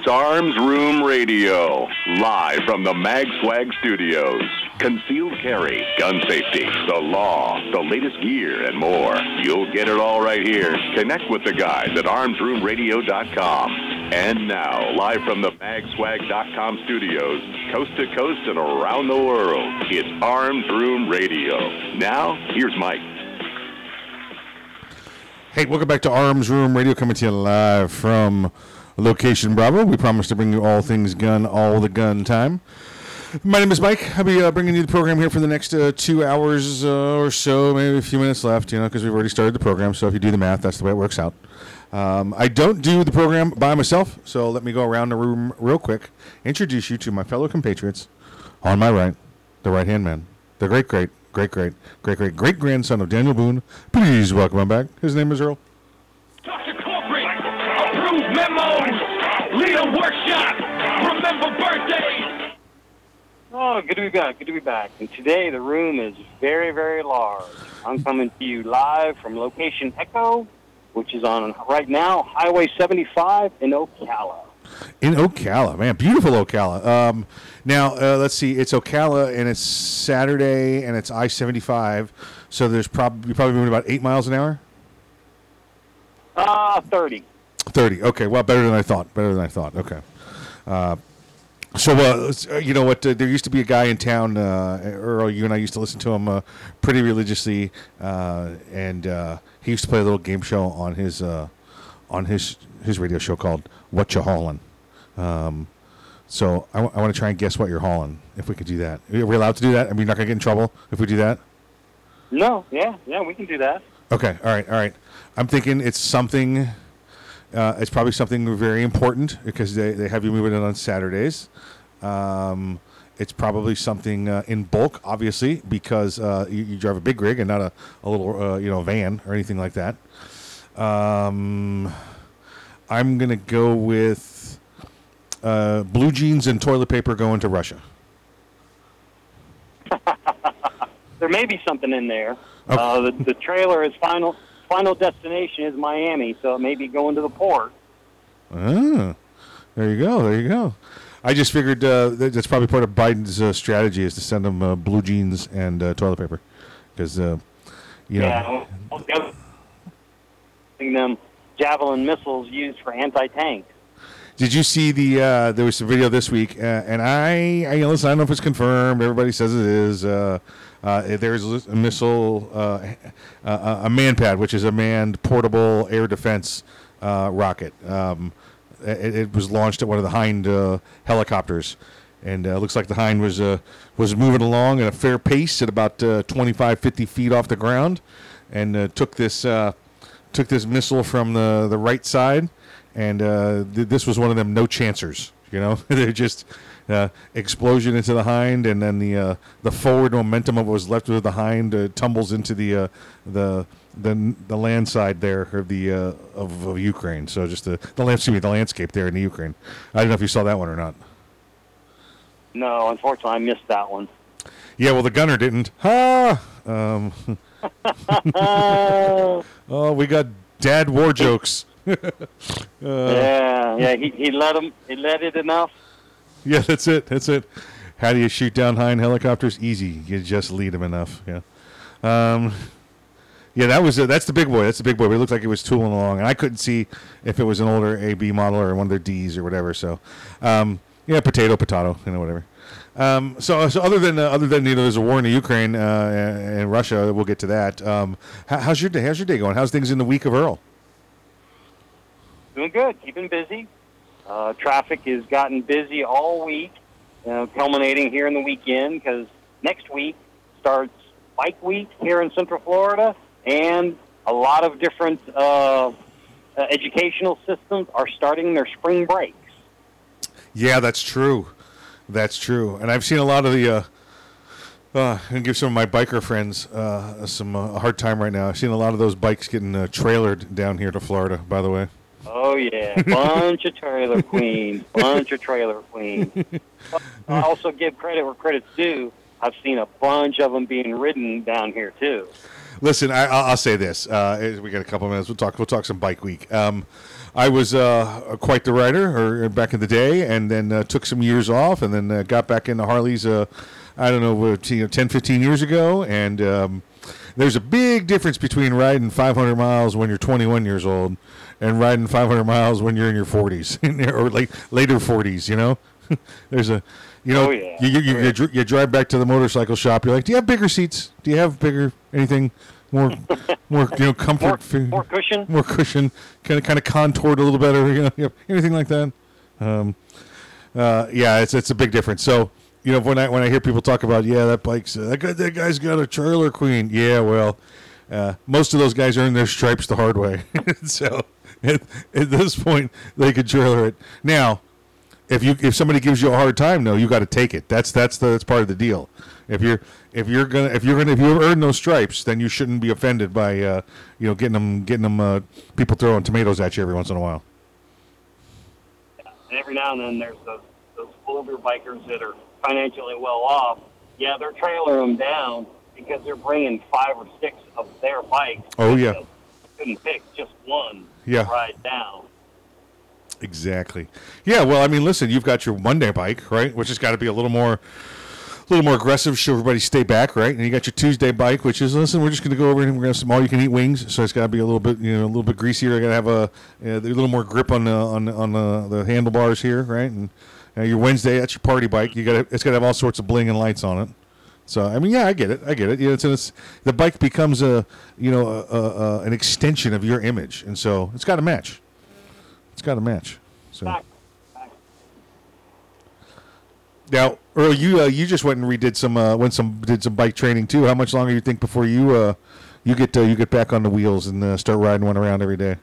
It's Arms Room Radio, live from the Mag Swag Studios. Concealed carry, gun safety, the law, the latest gear, and more. You'll get it all right here. Connect with the guys at armsroomradio.com. And now, live from the magswag.com studios, coast to coast and around the world, it's Arms Room Radio. Now, here's Mike. Hey, welcome back to Arms Room Radio, coming to you live from Location Bravo. We promise to bring you all things gun, all the gun time. My name is Mike. I'll be uh, bringing you the program here for the next uh, two hours uh, or so, maybe a few minutes left, you know, because we've already started the program. So if you do the math, that's the way it works out. Um, I don't do the program by myself, so let me go around the room real quick, introduce you to my fellow compatriots. On my right, the right hand man, the great, great, great, great, great, great, great grandson of Daniel Boone. Please welcome him back. His name is Earl. Leader workshop, remember birthdays. Oh, good to be back. Good to be back. And today the room is very, very large. I'm coming to you live from location Echo, which is on right now Highway 75 in Ocala. In Ocala, man, beautiful Ocala. Um, now, uh, let's see, it's Ocala and it's Saturday and it's I seventy five, so there's probably you're probably moving about eight miles an hour. Ah, 30. Okay, well, better than I thought. Better than I thought. Okay. Uh, so, uh, you know what? Uh, there used to be a guy in town, uh, Earl. You and I used to listen to him uh, pretty religiously, uh, and uh, he used to play a little game show on his uh, on his his radio show called "What You Haulin'." Um, so, I want to try and guess what you're hauling. If we could do that, are we allowed to do that? I mean, you're not gonna get in trouble if we do that. No, yeah, yeah, we can do that. Okay, all right, all right. I'm thinking it's something. Uh, it's probably something very important because they, they have you moving it on Saturdays. Um, it's probably something uh, in bulk, obviously, because uh, you, you drive a big rig and not a, a little uh, you know van or anything like that. Um, I'm gonna go with uh, blue jeans and toilet paper going to Russia. There may be something in there. Okay. Uh, the, the trailer is final final destination is Miami, so it may be going to the port. Ah, there you go. There you go. I just figured uh, that's probably part of Biden's uh, strategy is to send them uh, blue jeans and uh, toilet paper, because uh, you know. Yeah, the other them javelin missiles used for anti-tank. Did you see the? Uh, there was some video this week, uh, and I, I listen. I don't know if it's confirmed. Everybody says it is. Uh, there's a missile, uh, a man pad, which is a manned portable air defense uh, rocket. Um, it, it was launched at one of the Hind uh, helicopters, and uh, looks like the Hind was was moving along at a fair pace at about uh, 25, 50 feet off the ground, and took this took this missile from the the right side, and th- this was one of them no chancers. You know, they're just uh, explosion into the hind, and then the uh, the forward momentum of what was left with the hind uh, tumbles into the uh, the the the land side there of the uh, of, of Ukraine. So just the the land, excuse me, the landscape there in the Ukraine. I don't know if you saw that one or not. No, unfortunately, I missed that one. Yeah, well, the gunner didn't. Ha! Um, oh, we got dad war jokes. uh, yeah, yeah, he he let him he let it enough. Yeah, that's it. That's it. How do you shoot down Hind helicopters? Easy. You just lead them enough. Yeah. Um, yeah, that was uh, that's the big boy. That's the big boy. But it looked like it was tooling along, and I couldn't see if it was an older AB model or one of their Ds or whatever. So, um, yeah, potato, potato, you know, whatever. Um, so, so other than uh, other than you know, there's a war in the Ukraine uh, and, and Russia. We'll get to that. Um, how, how's your day? How's your day going? How's things in the week of Earl? Doing good, keeping busy. Uh, traffic has gotten busy all week, culminating here in the weekend because next week starts Bike Week here in Central Florida, and a lot of different uh, uh, educational systems are starting their spring breaks. Yeah, that's true. That's true. And I've seen a lot of the. Uh, uh, and give some of my biker friends uh, some uh, a hard time right now. I've seen a lot of those bikes getting uh, trailered down here to Florida. By the way. Oh yeah, bunch of trailer queens, bunch of trailer queens. I also give credit where credit's due. I've seen a bunch of them being ridden down here too. Listen, I, I'll, I'll say this. Uh, we got a couple minutes. We'll talk. We'll talk some bike week. Um, I was uh, quite the rider, or back in the day, and then uh, took some years off, and then uh, got back into Harleys. Uh, I don't know, what, know, 10, 15 years ago, and um, there's a big difference between riding 500 miles when you're 21 years old and riding 500 miles when you're in your 40s or late, later 40s. You know, there's a, you know, Oh, yeah. you, you, you, you, you drive back to the motorcycle shop. You're like, do you have bigger seats? Do you have bigger anything more, more you know, comfort? More, more cushion. more cushion, kind of kind of contoured a little better, you know, you know, anything like that. Um, uh, yeah, it's it's a big difference. So you know when I when I hear people talk about yeah that bike's uh, that guy that guy's got a trailer queen. Yeah, well, uh, most of those guys earn their stripes the hard way. so at, at this point they could trailer it now. If you if somebody gives you a hard time, no, you got to take it. That's that's the that's part of the deal. If you're if you're gonna if you're gonna if you earn those stripes, then you shouldn't be offended by uh, you know getting them getting them uh, people throwing tomatoes at you every once in a while. And every now and then there's those those older bikers that are financially well off. Yeah, they're trailing them down because they're bringing five or six of their bikes. Oh, yeah. Couldn't pick just one. Yeah. To ride down. Exactly. Yeah. Well, I mean, listen, you've got your Monday bike, right? Which has got to be a little more, a little more aggressive. Show everybody stay back, right? And you got your Tuesday bike, which is listen, we're just going to go over and we're going to have some all-you-can-eat wings. So it's got to be a little bit, you know, a little bit greasier. I got to have a, a little more grip on the on on the, the handlebars here, right? And uh, your Wednesday, that's your party bike. You got it's got to have all sorts of bling and lights on it. So I mean, yeah, I get it. I get it. You know, it's, it's the bike becomes a, you know, a, a, a, an extension of your image, and so it's got to match. It's got to match. So. Back. Now, Earl, you uh, you just went and redid some uh, went some did some bike training too. How much longer do you think before you uh, you get uh, you get back on the wheels and uh, start riding one around every day?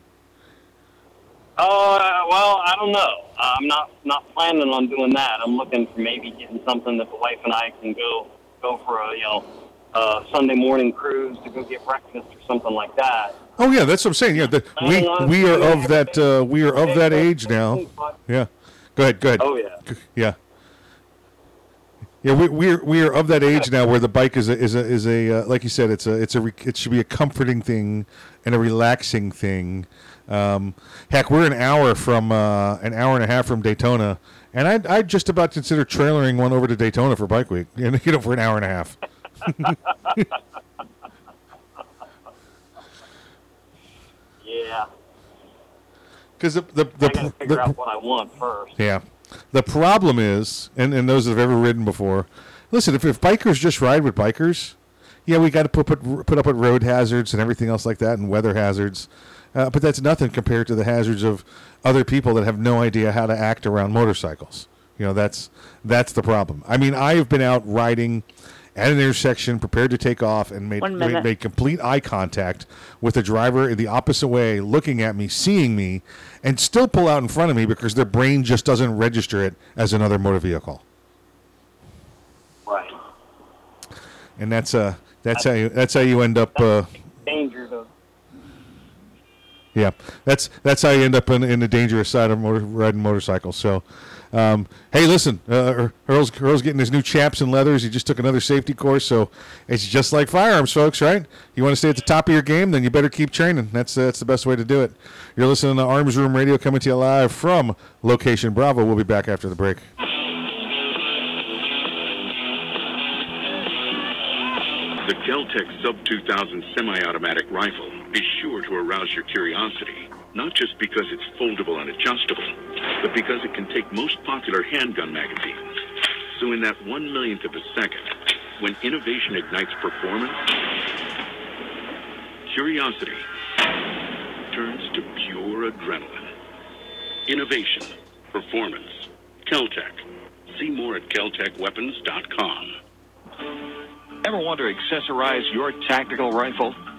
Oh uh, well, I don't know. I'm not not planning on doing that. I'm looking for maybe getting something that the wife and I can go go for a you know uh, Sunday morning cruise to go get breakfast or something like that. Oh yeah, that's what I'm saying. Yeah, the, we we are of that uh, we are of that age now. Yeah, go ahead, go ahead. Oh yeah. Yeah. Yeah, we, we're we're of that age now where the bike is a is a is a uh, like you said it's a it's a re- it should be a comforting thing and a relaxing thing. Um, heck, we're an hour from uh, an hour and a half from Daytona, and I'd, I'd just about consider trailering one over to Daytona for Bike Week. You know, you know, for an hour and a half. Yeah. Because the the, the, I got to figure the- out what I want first. Yeah. The problem is, and, and those that have ever ridden before, listen, if, if bikers just ride with bikers, yeah, we got to put, put put up with road hazards and everything else like that and weather hazards. Uh, but that's nothing compared to the hazards of other people that have no idea how to act around motorcycles. You know, that's that's the problem. I mean, I have been out riding at an intersection, prepared to take off, and made made, made complete eye contact with the driver in the opposite way, looking at me, seeing me, and still pull out in front of me because their brain just doesn't register it as another motor vehicle. Right. And that's uh that's how you that's how you end up. Uh, Danger to Yeah, that's that's how you end up in, in the dangerous side of motor, riding motorcycles. So, um, hey, listen, uh, Earl's, Earl's getting his new chaps and leathers. He just took another safety course, so it's just like firearms, folks. Right? You want to stay at the top of your game, then you better keep training. That's that's the best way to do it. You're listening to Arms Room Radio, coming to you live from Location Bravo. We'll be back after the break. The Keltec Sub 2000 semi-automatic rifle is sure to arouse your curiosity, not just because it's foldable and adjustable, but because it can take most popular handgun magazines. So in that one millionth of a second, when innovation ignites performance, curiosity turns to pure adrenaline. Innovation, performance, Keltec. See more at keltecweapons.com. Ever want to accessorize your tactical rifle?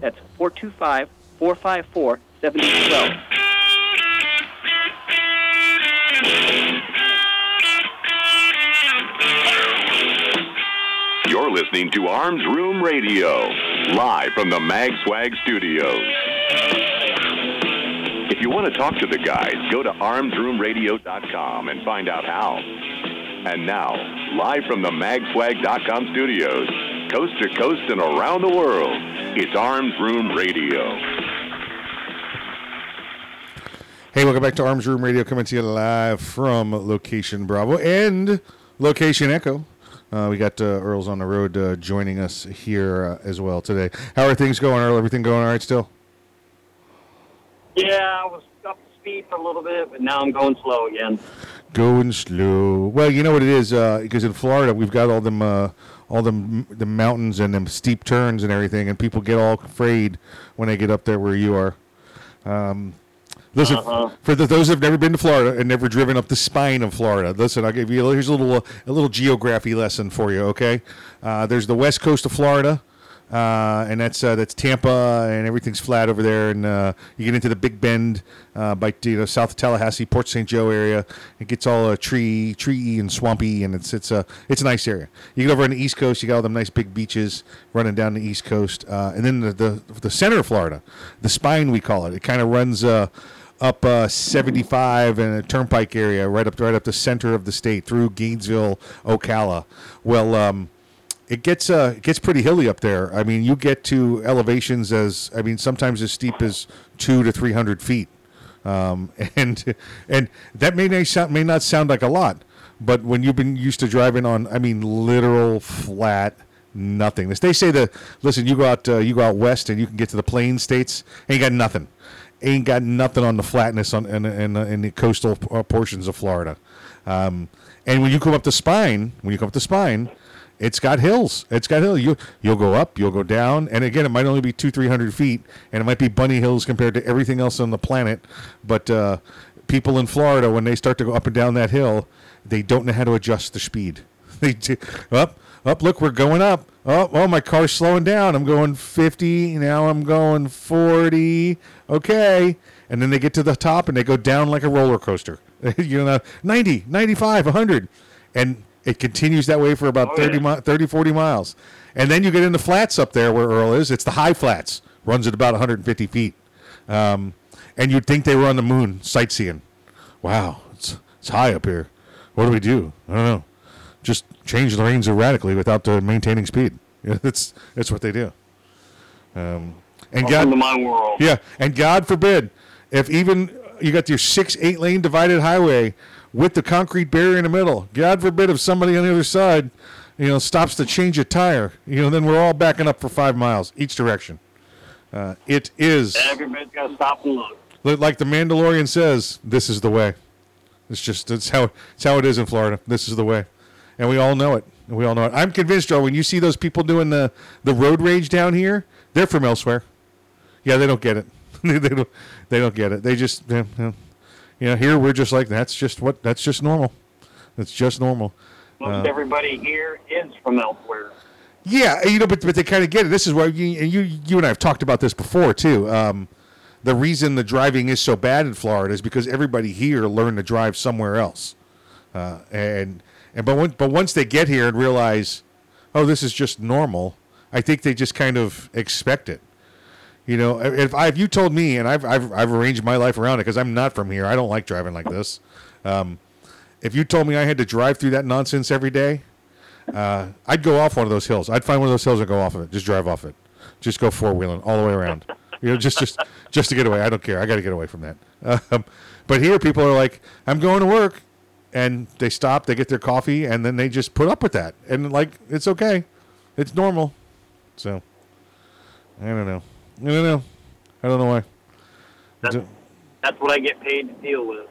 That's 425 454 7012. You're listening to Arms Room Radio, live from the Mag Swag studios. If you want to talk to the guys, go to armsroomradio.com and find out how. And now, live from the magswag.com studios, coast to coast and around the world, it's Arms Room Radio. Hey, welcome back to Arms Room Radio, coming to you live from Location Bravo and Location Echo. Uh, we got uh, Earl's on the road uh, joining us here uh, as well today. How are things going, Earl? Everything going all right still? Yeah, I was up to speed for a little bit, but now I'm going slow again. Going slow. Well, you know what it is, because in Florida we've got all them, uh, all them, the mountains and them steep turns and everything, and people get all afraid when they get up there where you are. Um, listen, Uh-huh. for the, those who've never been to Florida and never driven up the spine of Florida, listen, I'll give you here's a little a little geography lesson for you. Okay, uh, there's the west coast of Florida. Uh, and that's uh, that's Tampa, and everything's flat over there. And uh, you get into the Big Bend, uh, by you know south of Tallahassee, Port St. Joe area. It gets all uh, tree, tree and swampy, and it's it's a it's a nice area. You get over on the East Coast, you got all them nice big beaches running down the East Coast, uh, and then the, the the center of Florida, the spine we call it. It kind of runs. Up uh, 75 and a turnpike area right up right up the center of the state through Gainesville, Ocala. Well, um, it gets uh, it gets pretty hilly up there. I mean, you get to elevations as I mean, sometimes as steep as two to three hundred feet, um, and and that may not sound may not sound like a lot, but when you've been used to driving on, I mean, literal flat nothingness. They say that listen, you go out uh, you go out west and you can get to the plain states, ain't got nothing, ain't got nothing on the flatness on in in, in the coastal uh, portions of Florida. Um, and when you come up the spine, when you come up the spine, it's got hills. It's got hills. You you'll go up, you'll go down, and again, it might only be two, three hundred feet, and it might be bunny hills compared to everything else on the planet. But uh, people in Florida, when they start to go up and down that hill, they don't know how to adjust the speed. They do, up, up. Look, we're going up. Oh, oh, my car's slowing down. I'm going fifty now. I'm going forty. Okay, and then they get to the top and they go down like a roller coaster. you know, 90, 95, 100. And it continues that way for about Oh, 30, yeah. mi- 30, 40 miles. And then you get into flats up there where Earl is. It's the high flats, runs at about 150 feet. Um, and you'd think they were on the moon sightseeing. Wow, it's, it's high up here. What do we do? I don't know. Just change the lanes erratically without uh, maintaining speed. That's that's what they do. Um, and Welcome God, my world. yeah, and God forbid if even you got your six, eight lane divided highway with the concrete barrier in the middle. God forbid if somebody on the other side, you know, stops to change a tire. You know, then we're all backing up for five miles each direction. Uh, it is Everybody's got to stop and look. like the Mandalorian says. This is the way. It's just it's how it's how it is in Florida. This is the way, and we all know it. We all know it. I'm convinced, Joe. When you see those people doing the the road rage down here, they're from elsewhere. Yeah, they don't get it. they don't. They don't get it. They just, yeah, yeah. You know, here we're just like that's just what that's just normal. That's just normal. Most Uh, everybody here is from elsewhere. yeah, you know, but but they kind of get it. This is why you and you you and I have talked about this before too. Um, the reason the driving is so bad in Florida is because everybody here learned to drive somewhere else, uh, and and but when, but once they get here and realize, oh, this is just normal. I think they just kind of expect it. You know, if I, if you told me, and I've I've, I've arranged my life around it because I'm not from here. I don't like driving like this. Um, if you told me I had to drive through that nonsense every day, uh, I'd go off one of those hills. I'd find one of those hills and go off of it. Just drive off it. Just go four wheeling all the way around. You know, just just just to get away. I don't care. I got to get away from that. Um, but here, people are like, I'm going to work, and they stop, they get their coffee, and then they just put up with that, and like it's okay, it's normal. So I don't know. I don't know. I don't know why. Don't- That's what I get paid to deal with.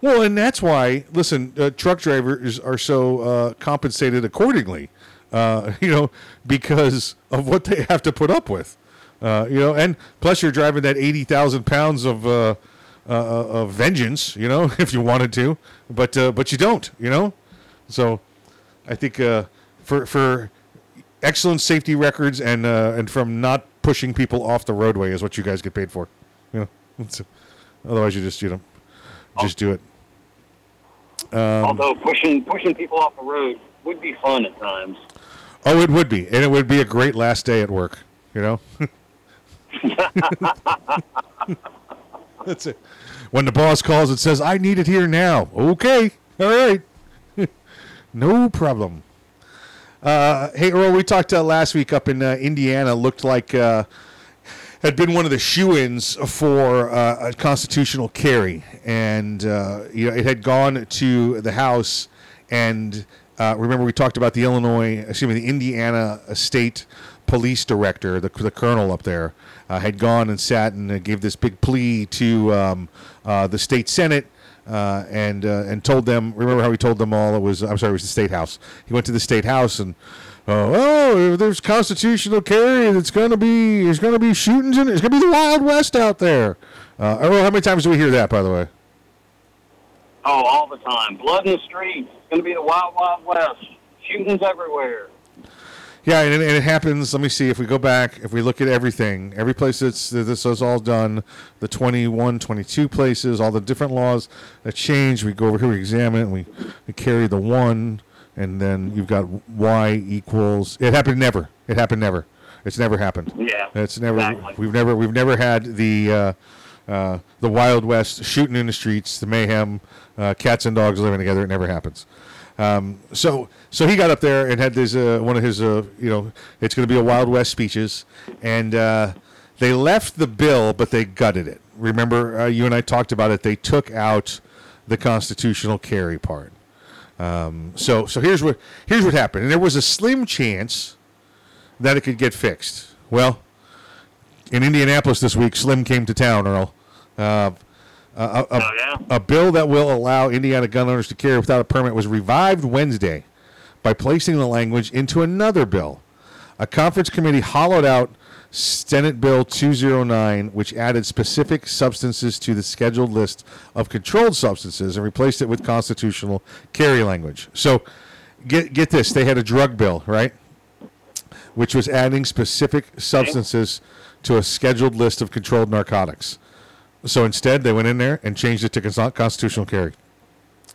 Well, and that's why, listen, uh, truck drivers are so uh, compensated accordingly, uh, you know, because of what they have to put up with. Uh, you know, and plus you're driving that 80,000 pounds of, uh, uh, of vengeance, you know, if you wanted to, but, uh, but you don't, you know? So I think uh, for, for excellent safety records and, uh, and from not pushing people off the roadway is what you guys get paid for. You know, otherwise you just, you know, just do it. Um, Although pushing pushing people off the road would be fun at times. Oh, it would be, and it would be a great last day at work. You know, that's it. When the boss calls and says, "I need it here now," okay, all right, no problem. Uh, hey, Earl, we talked uh, last week up in uh, Indiana. Looked like uh, had been one of the shoe-ins for uh, a constitutional carry, and uh, you know it had gone to the House. And remember, we talked about the Illinois, excuse me, the Indiana State Police Director, the, the colonel up there, had gone and sat and gave this big plea to um, the state senate. Uh, and uh, and told them. Remember how he told them all? It was I'm sorry, it was the state house. He went to the state house and uh, oh, there's constitutional carry. It's gonna be there's gonna be shootings in it. It's gonna be the Wild West out there. Uh, Earl, how many times do we hear that? By the way, Oh, all the time. Blood in the streets. It's to be the wild, wild west. Shootings everywhere. Yeah, and, and it happens. Let me see if we go back. If we look at everything, every place that's this is all done, the 21, 22 places, all the different laws that change. We go over here, we examine it, and we, we carry the one, and then you've got Y equals. It happened never. It happened never. It's never happened. Yeah, It's never. exactly. We've never. We've never had the uh, uh, the Wild West shooting in the streets, the mayhem, uh, cats and dogs living together. It never happens. Um, so so he got up there and had this uh, one of his uh, you know it's going to be a Wild West speeches, and uh, they left the bill, but they gutted it. Remember, uh, you and I talked about it. They took out the constitutional carry part. Um, so so here's what here's what happened, and there was a slim chance that it could get fixed. Well, in Indianapolis this week, Slim came to town, Earl. Uh, a, a, a bill that will allow Indiana gun owners to carry without a permit was revived Wednesday by placing the language into another bill. A conference committee hollowed out Senate Bill 209, which added specific substances to the scheduled list of controlled substances and replaced it with constitutional carry language. So, get get this: they had a drug bill, right, which was adding specific substances to a scheduled list of controlled narcotics. So instead, they went in there and changed it to cons- constitutional carry.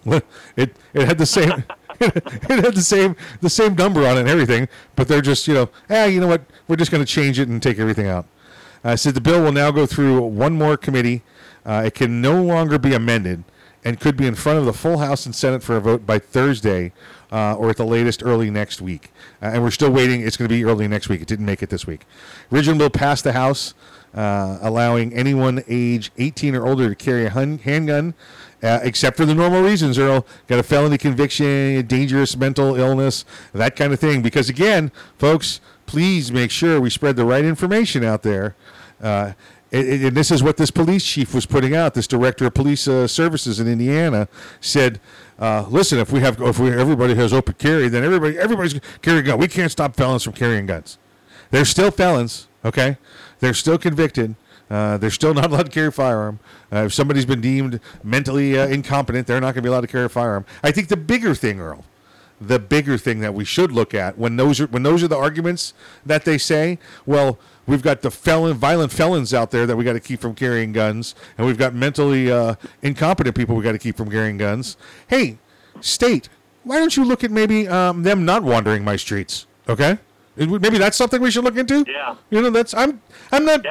It it had the same it had the same the same number on it and everything, but they're just you know, ah, you know what? We're just going to change it and take everything out. Uh, said the bill will now go through one more committee. Uh, it can no longer be amended and could be in front of the full House and Senate for a vote by Thursday uh, or at the latest early next week. Uh, and we're still waiting. It's going to be early next week. It didn't make it this week. Original bill passed the House, uh, allowing anyone age 18 or older to carry a hun- handgun. Uh, except for the normal reasons, Earl. Got a felony conviction, dangerous mental illness, that kind of thing. Because again, folks, please make sure we spread the right information out there. Uh, and, and this is what this police chief was putting out. This director of police uh, services in Indiana said, uh, "Listen, if we have, if we, everybody has open carry, then everybody, everybody's carrying a gun. We can't stop felons from carrying guns. They're still felons, okay? They're still convicted. Uh, they're still not allowed to carry a firearm. Uh, if somebody's been deemed mentally uh, incompetent, they're not going to be allowed to carry a firearm. I think the bigger thing, Earl, the bigger thing that we should look at when those are when those are the arguments that they say, well, we've got the felon, violent felons out there that we got to keep from carrying guns, and we've got mentally uh, incompetent people we got to keep from carrying guns. Hey, state, why don't you look at maybe um, them not wandering my streets? Okay, maybe that's something we should look into. Yeah. You know, that's I'm I'm not.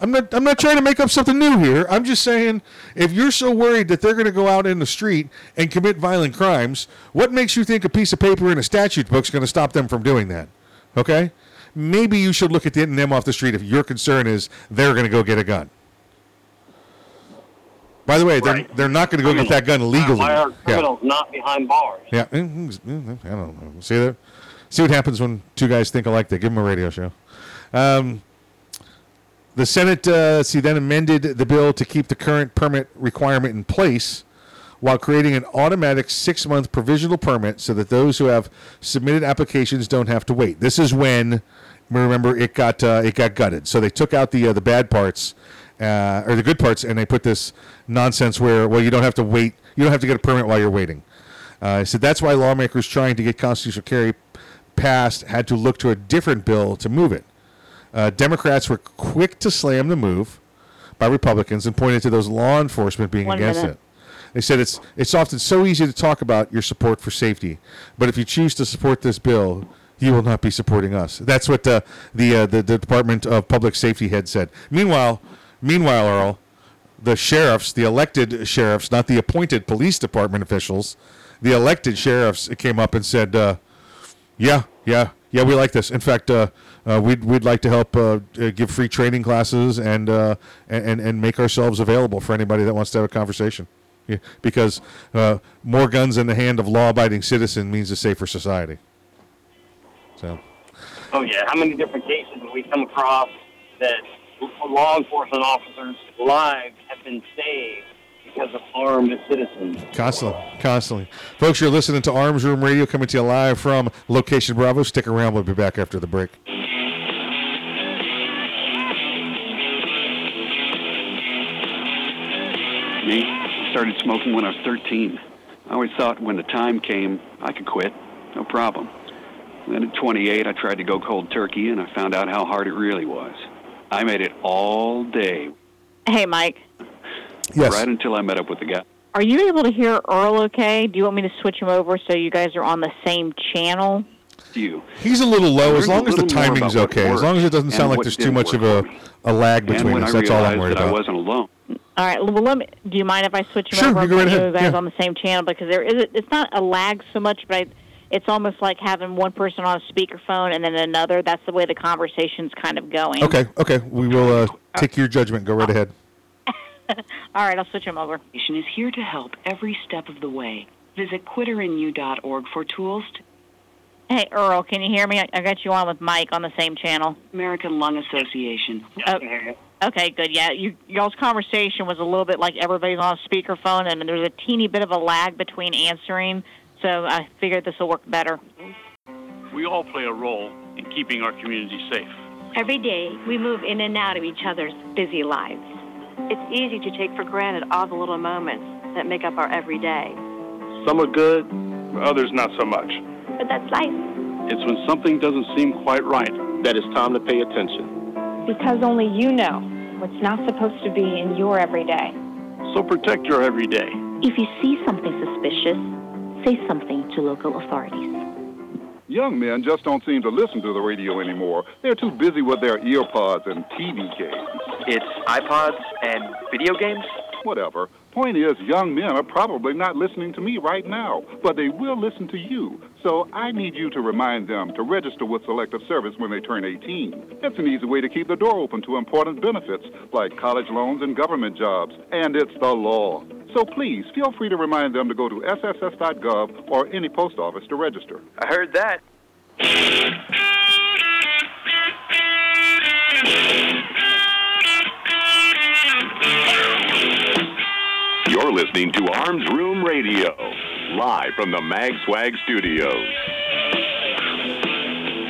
I'm not. I'm not trying to make up something new here. I'm just saying, if you're so worried that they're going to go out in the street and commit violent crimes, what makes you think a piece of paper in a statute book is going to stop them from doing that? Okay, maybe you should look at getting them off the street if your concern is they're going to go get a gun. By the way, they're, they're not going to go get that gun legally. Why are Yeah. criminals not behind bars? Yeah, I don't know. See that? See what happens when two guys think alike. They give them a radio show. Um, the Senate, uh, see, then amended the bill to keep the current permit requirement in place, while creating an automatic six-month provisional permit, so that those who have submitted applications don't have to wait. This is when, remember, it got uh, it got gutted. So they took out the uh, the bad parts. Uh, or the good parts, and they put this nonsense where, well, you don't have to wait, you don't have to get a permit while you're waiting. Uh, so that's why lawmakers trying to get constitutional carry passed had to look to a different bill to move it. Uh, Democrats were quick to slam the move by Republicans and pointed to those law enforcement being One against minute. it. They said it's it's often so easy to talk about your support for safety, but if you choose to support this bill, you will not be supporting us. That's what uh, the, uh, the the Department of Public Safety head said. Meanwhile, meanwhile, Earl, the sheriffs, the elected sheriffs, not the appointed police department officials, the elected sheriffs came up and said, uh, "Yeah, yeah, yeah, we like this. In fact, uh, uh, we'd we'd like to help uh, uh, give free training classes and uh, and and make ourselves available for anybody that wants to have a conversation." Yeah, because uh, more guns in the hand of law-abiding citizen means a safer society. So, Oh yeah, how many different cases have we come across that law enforcement officers' lives have been saved because of armed citizens? constantly, constantly, folks, you're listening to Arms Room Radio coming to you live from Location Bravo. Stick around; we'll be back after the break. Me, started smoking when I was 13. I always thought when the time came, I could quit, no problem. Then at 28, I tried to go cold turkey, and I found out how hard it really was. I made it all day, Hey, Mike, Yes. right until I met up with the guy. are you able to hear Earl okay? Do you want me to switch him over so you guys are on the same channel? You. He's a little low, as long as the timing's okay. As long as it doesn't sound like there's too much of a, a lag between when us. I That's all I'm worried that I about. wasn't alone. All right. Well, let me. Do you mind if I switch them Sure, over? you go right ahead, You guys yeah. on the same channel because there is. A, it's not a lag so much, but I, it's almost like having one person on a speakerphone and then another. That's the way the conversation's kind of going. Okay, okay. We will uh, take your judgment. Go right ahead. All right. I'll switch them over. Foundation is here to help every step of the way. Visit quitterinyou.org for tools to Hey, Earl, can you hear me? I I got you on with Mike on the same channel. American Lung Association. Oh, okay, good. Yeah, you y'all's conversation was a little bit like everybody's on a speakerphone, and there's a teeny bit of a lag between answering. So I figured this will work better. We all play a role in keeping our community safe. Every day, we move in and out of each other's busy lives. It's easy to take for granted all the little moments that make up our everyday. Some are good, others not so much. But that's life. It's when something doesn't seem quite right that it's time to pay attention. Because only you know what's not supposed to be in your everyday. So protect your everyday. If you see something suspicious, say something to local authorities. Young men just don't seem to listen to the radio anymore. They're too busy with their earpods and TV games. It's iPods and video games? Whatever. Point is, young men are probably not listening to me right now, but they will listen to you. So I need you to remind them to register with Selective Service when they turn 18. It's an easy way to keep the door open to important benefits like college loans and government jobs, and it's the law. So please feel free to remind them to go to sss.gov or any post office to register. I heard that. You're listening to Arms Room Radio, live from the MagSwag studios.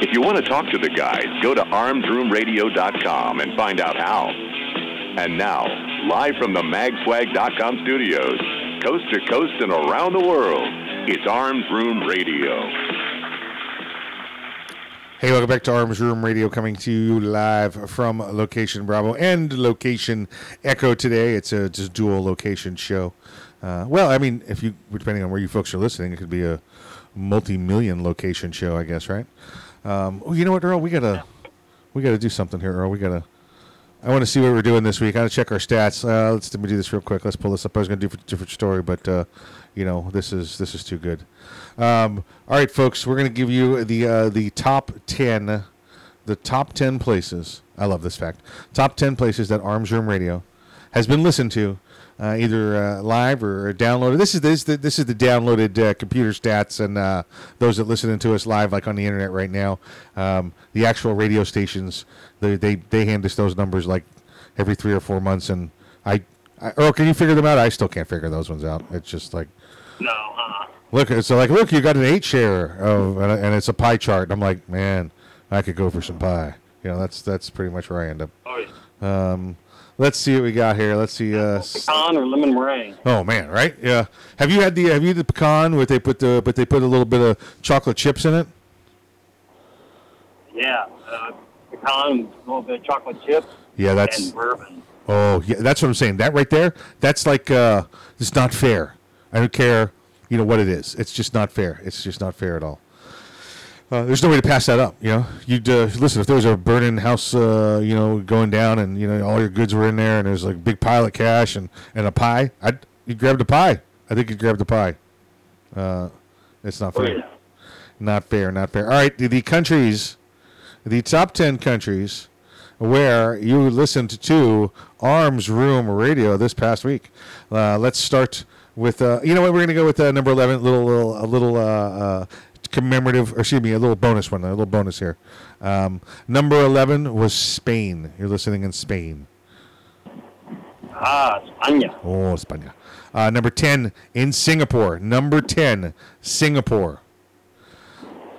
If you want to talk to the guys, go to armsroomradio.com and find out how. And now, live from the magswag.com studios, coast to coast and around the world, it's Arms Room Radio. Hey, welcome back to Arms Room Radio, coming to you live from location Bravo and location Echo today. It's a just dual location show. Uh, well, I mean, if you depending on where you folks are listening, it could be a multi-million location show, I guess, right? Um, oh, you know what, Earl? We gotta we gotta do something here, Earl. We gotta. I want to see what we're doing this week. I gotta check our stats. Uh, let's let me do this real quick. Let's pull this up. I was gonna do a different story, but uh, you know, this is this is too good. Um, all right, folks, we're going to give you the uh, the top ten, the top ten places. I love this fact. Top ten places that Arms Room Radio has been listened to, uh, either uh, live or downloaded. This is this the, this is the downloaded uh, computer stats and uh, those that listen to us live, like on the internet right now. Um, the actual radio stations, they, they they hand us those numbers like every three or four months, and I, I Earl, can you figure them out? I still can't figure those ones out. It's just like. No, uh, Look, it's like, look, you got an eight share of, and and it's a pie chart. And I'm like, man, I could go for some pie. You know, that's that's pretty much where I end up. oh, yeah. Um, let's see what we got here. Let's see. Uh, pecan or lemon meringue. oh man, right? Yeah. Have you had the Have you had the pecan where they put the but they put a little bit of chocolate chips in it? Yeah, uh, pecan, a little bit of chocolate chips. Yeah, that's- and bourbon. Oh, yeah, that's what I'm saying. That right there, that's like uh, it's not fair. I don't care, you know what it is. It's just not fair. It's just not fair at all. Uh, there's no way to pass that up. You know, you'd uh, listen if there was a burning house, uh, you know, going down, and you know all your goods were in there, and there's like a big pile of cash and, and a pie. I'd you'd grab the pie. I think you'd grab the pie. Uh, it's not fair. Not fair. Not fair. All right, the, the countries, the top ten countries where you listened to Arms Room Radio this past week. Uh, let's start with uh, you know what we're going to go with uh, number eleven, little little a little uh, uh, commemorative, or excuse me, a little bonus one, a little bonus here. Um, number eleven was Spain. You're listening in Spain. Ah, España. Oh, España. Uh, number 10 in Singapore. Number 10, Singapore.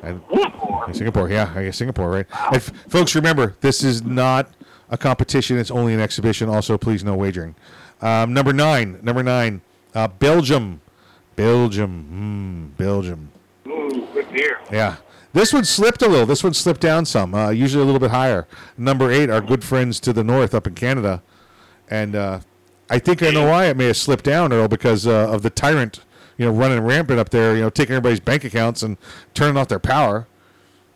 And, Singapore. yeah, I guess Singapore, right? F- folks, remember, this is not a competition. It's only an exhibition. Also, please, no wagering. Um, number nine, number nine, uh, Belgium. Belgium. Mm, Belgium. Ooh, good beer. Yeah. This one slipped a little. This one slipped down some. Uh, usually a little bit higher. Number eight, our good friends to the north up in Canada. And uh, I think I know why it may have slipped down, Earl, because uh, of the tyrant, you know, running rampant up there, you know, taking everybody's bank accounts and turning off their power.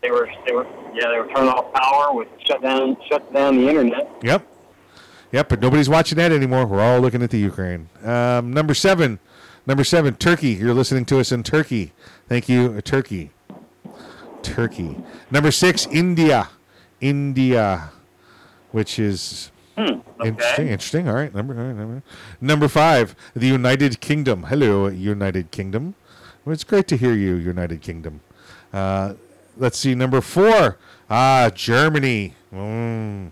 They were, they were, yeah, they were turning off power with shut down, shut down the internet. Yep. Yep, but nobody's watching that anymore. We're all looking at the Ukraine. Um, number seven, number seven, Turkey. You're listening to us in Turkey. Thank you, uh, Turkey. Turkey. Number six, India. India, which is interesting. Interesting. All right. Number, all right, number number five, the United Kingdom. Hello, United Kingdom. Well, it's great to hear you, United Kingdom. Uh, let's see. Number four, ah, Germany. Mm.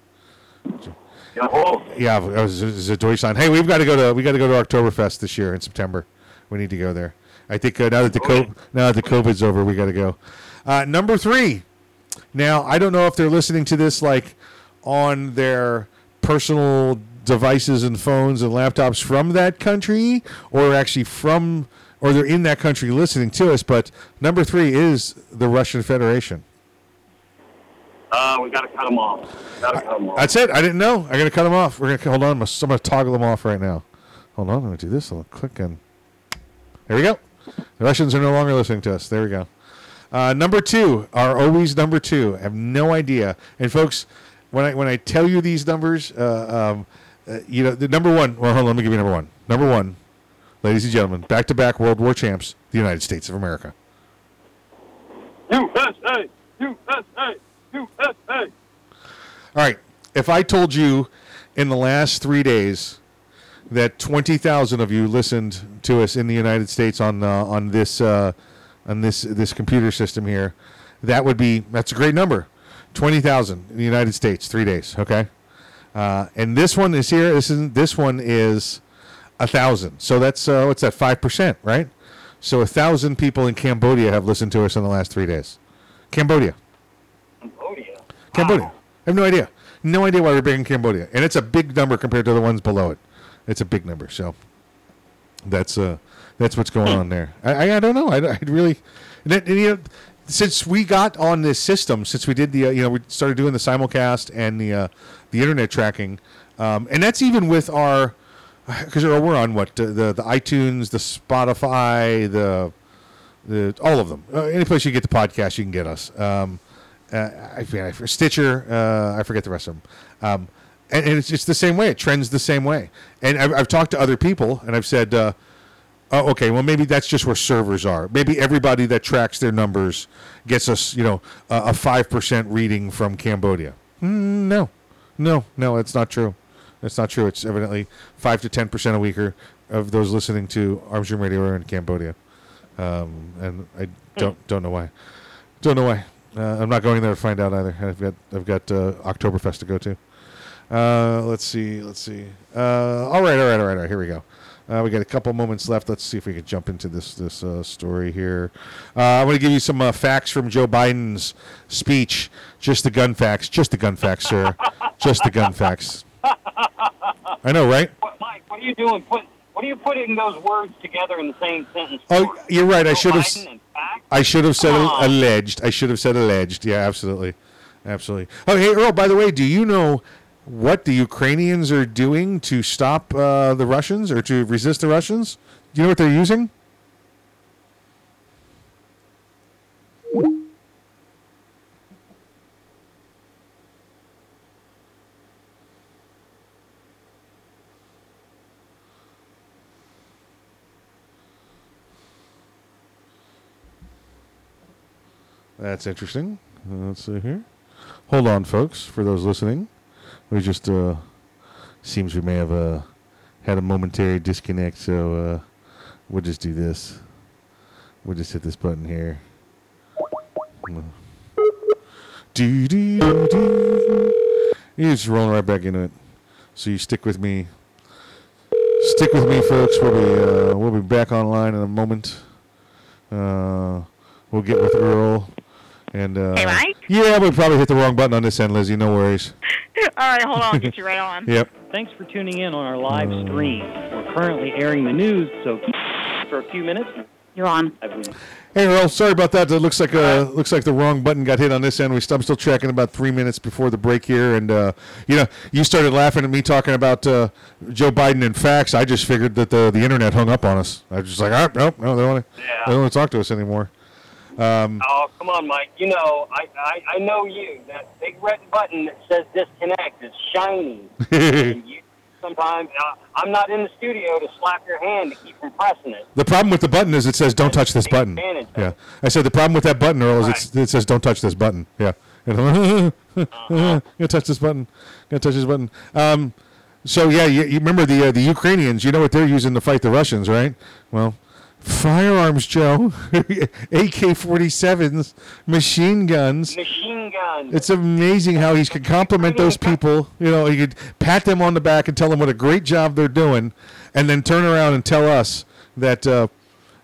Yeah, Z- Deutschland. Hey, we've got to go to we got to go to Oktoberfest this year in September. We need to go there. I think uh, now that the now that the COVID's over, we got to go. Uh, number three. Now I don't know if they're listening to this like on their personal devices and phones and laptops from that country, or actually from or they're in that country listening to us. But number three is the Russian Federation. Uh, we got to cut them off. Got to cut them off. That's it. I didn't know. I'm gonna cut them off. We're gonna hold on. I'm gonna, I'm gonna toggle them off right now. Hold on. I'm gonna do this. I'll click and there we go. The Russians are no longer listening to us. There we go. Uh, number two are always number two. I have no idea. And folks, when I when I tell you these numbers, uh, um, uh, you know the number one. Well, hold on. Let me give you number one. Number one, ladies and gentlemen, back to back World War champs, the United States of America. USA! USA! USA! All right. If I told you in the last three days that twenty thousand of you listened to us in the United States on uh, on this uh, on this this computer system here, that would be that's a great number. Twenty thousand in the United States, three days. Okay, uh, and this one is here. This is this one is a thousand. So that's uh, what's that? Five percent, right? So a thousand people in Cambodia have listened to us in the last three days. Cambodia. Cambodia. I have no idea. No idea why we're big in Cambodia, and it's a big number compared to the ones below it. It's a big number. So that's uh that's what's going on there. I I, I don't know. I, I really and, and, you know since we got on this system, since we did the uh, you know we started doing the simulcast and the uh, the internet tracking, um, and that's even with our because we're on what uh, the the iTunes, the Spotify, the the all of them. Uh, any place you get the podcast, you can get us. Um, uh, I Stitcher. Uh, I forget the rest of them. Um, and, and it's just the same way. It trends the same way. And I've, I've talked to other people, and I've said, uh, "Oh, okay. Well, maybe that's just where servers are. Maybe everybody that tracks their numbers gets us, you know, a five percent reading from Cambodia." Mm, no, no, no. It's not true. It's not true. It's evidently five to ten percent a weaker of those listening to Arms Room Radio are in Cambodia, um, and I don't don't know why. Don't know why. Uh, I'm not going there to find out either. I've got I've got uh, Oktoberfest to go to. Uh, let's see. Let's see. Uh, all right. All right. All right. All right. Here we go. Uh, we got a couple moments left. Let's see if we can jump into this this uh, story here. Uh, I'm going to give you some uh, facts from Joe Biden's speech. Just the gun facts. Just the gun facts, sir. Just the gun facts. I know, right? What, Mike, what are you doing? Put what are you putting those words together in the same sentence? Oh, you're right. I should have. I should have said alleged. I should have said alleged. Yeah, absolutely, absolutely. Oh, hey Earl. By the way, do you know what the Ukrainians are doing to stop uh, the Russians or to resist the Russians? Do you know what they're using? That's interesting. Uh, Let's see here. Hold on, folks. For those listening, we just uh, seems we may have uh, had a momentary disconnect, so uh, we'll just do this. We'll just hit this button here. Do do do rolling right back into it. So you stick with me. Stick with me, folks. We'll be uh, we'll be back online in a moment. Uh, we'll get with Earl. And uh, Hey, Mike? yeah, we probably hit the wrong button on this end, Lizzie. No worries. All right, hold on. I'll get you right on. Yep. Thanks for tuning in on our live stream. We're currently airing the news, so keep for a few minutes. You're on. Hey Earl, sorry about that. It looks like uh, looks like the wrong button got hit on this end. We st- I'm still tracking about three minutes before the break here, and uh, you know, you started laughing at me talking about uh, Joe Biden and facts. I just figured that the the internet hung up on us. I was just like, oh, nope, no, they don't want to they don't want to talk to us anymore. Um, Oh, come on, Mike. You know, I, I, I know you. That big red button that says disconnect is shiny. and you sometimes, uh, I'm not in the studio to slap your hand to keep from pressing it. the problem with the button is it says don't touch this button. Yeah, I said the problem with that button, Earl, is it's, it says don't touch this button. Yeah, gonna touch this button. Gonna touch this button. Um, so yeah, you, you remember the uh, the Ukrainians? You know what they're using to fight the Russians, right? Well, firearms, Joe. AK-47s, machine guns. Machine guns. It's amazing how he can compliment those people. You know, he could pat them on the back and tell them what a great job they're doing, and then turn around and tell us that uh,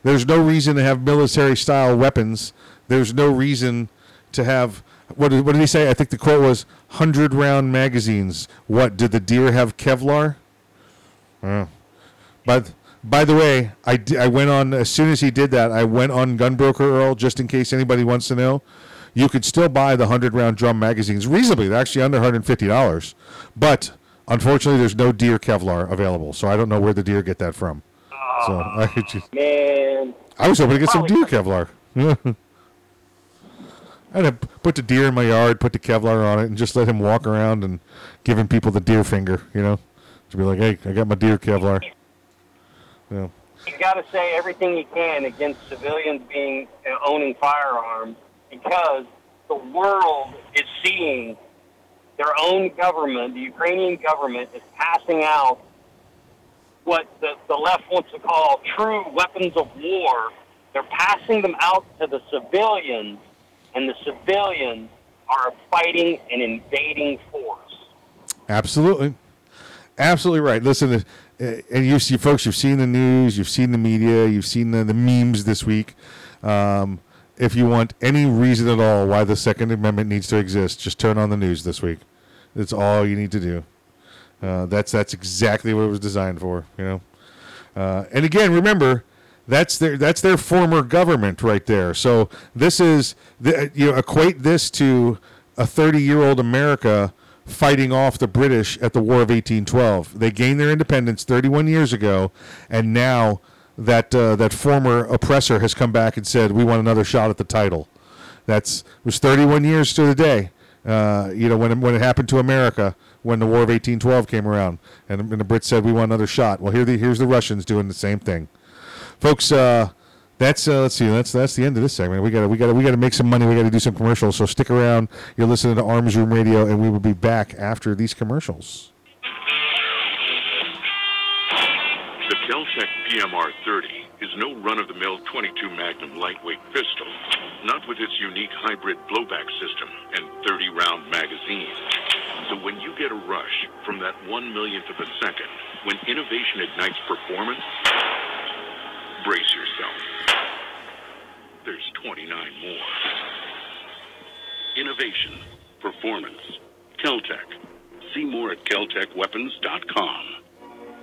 there's no reason to have military-style weapons. There's no reason to have what did, what did he say? I think the quote was hundred-round magazines. What did the deer have Kevlar? Oh. But by the way, I, I went on as soon as he did that. I went on Gunbroker Earl just in case anybody wants to know. You could still buy the hundred round drum magazines reasonably. They're actually under hundred fifty dollars, but unfortunately, there's no deer Kevlar available. So I don't know where the deer get that from. So I could just, ah, Man, I was hoping to get some deer Kevlar. I'd have put the deer in my yard, put the Kevlar on it, and just let him walk around and giving people the deer finger. You know, to be like, hey, I got my deer Kevlar. Yeah. you got to say everything you can against civilians being uh, owning firearms because the world is seeing their own government, the Ukrainian government, is passing out what the, the left wants to call true weapons of war. They're passing them out to the civilians, and the civilians are fighting an invading force. Absolutely, absolutely right. Listen, and you see, folks, you've seen the news, you've seen the media, you've seen the, the memes this week. Um, if you want any reason at all why the Second Amendment needs to exist, just turn on the news this week. That's all you need to do. Uh, that's that's exactly what it was designed for. You know. Uh, and again, remember, that's their that's their former government right there. So this is the, you know equate this to a 30 year old America fighting off the British at the War of 1812. They gained their independence 31 years ago, and now that uh, that former oppressor has come back and said we want another shot at the title. That's was 31 years to the day. Uh, you know when it, when it happened to America when the War of 1812 came around, and, and the Brits said we want another shot. Well, here the here's the Russians doing the same thing, folks. Uh, that's uh, let's see. That's that's the end of this segment. We got to we got to we got to make some money. We got to do some commercials. So stick around. You're listening to Arms Room Radio, and we will be back after these commercials. The Keltec PMR 30 is no run of the mill 22 Magnum lightweight pistol, not with its unique hybrid blowback system and 30 round magazine. So when you get a rush from that one millionth of a second, when innovation ignites performance, brace yourself. There's 29 more. Innovation, performance, Keltec. See more at keltecweapons.com.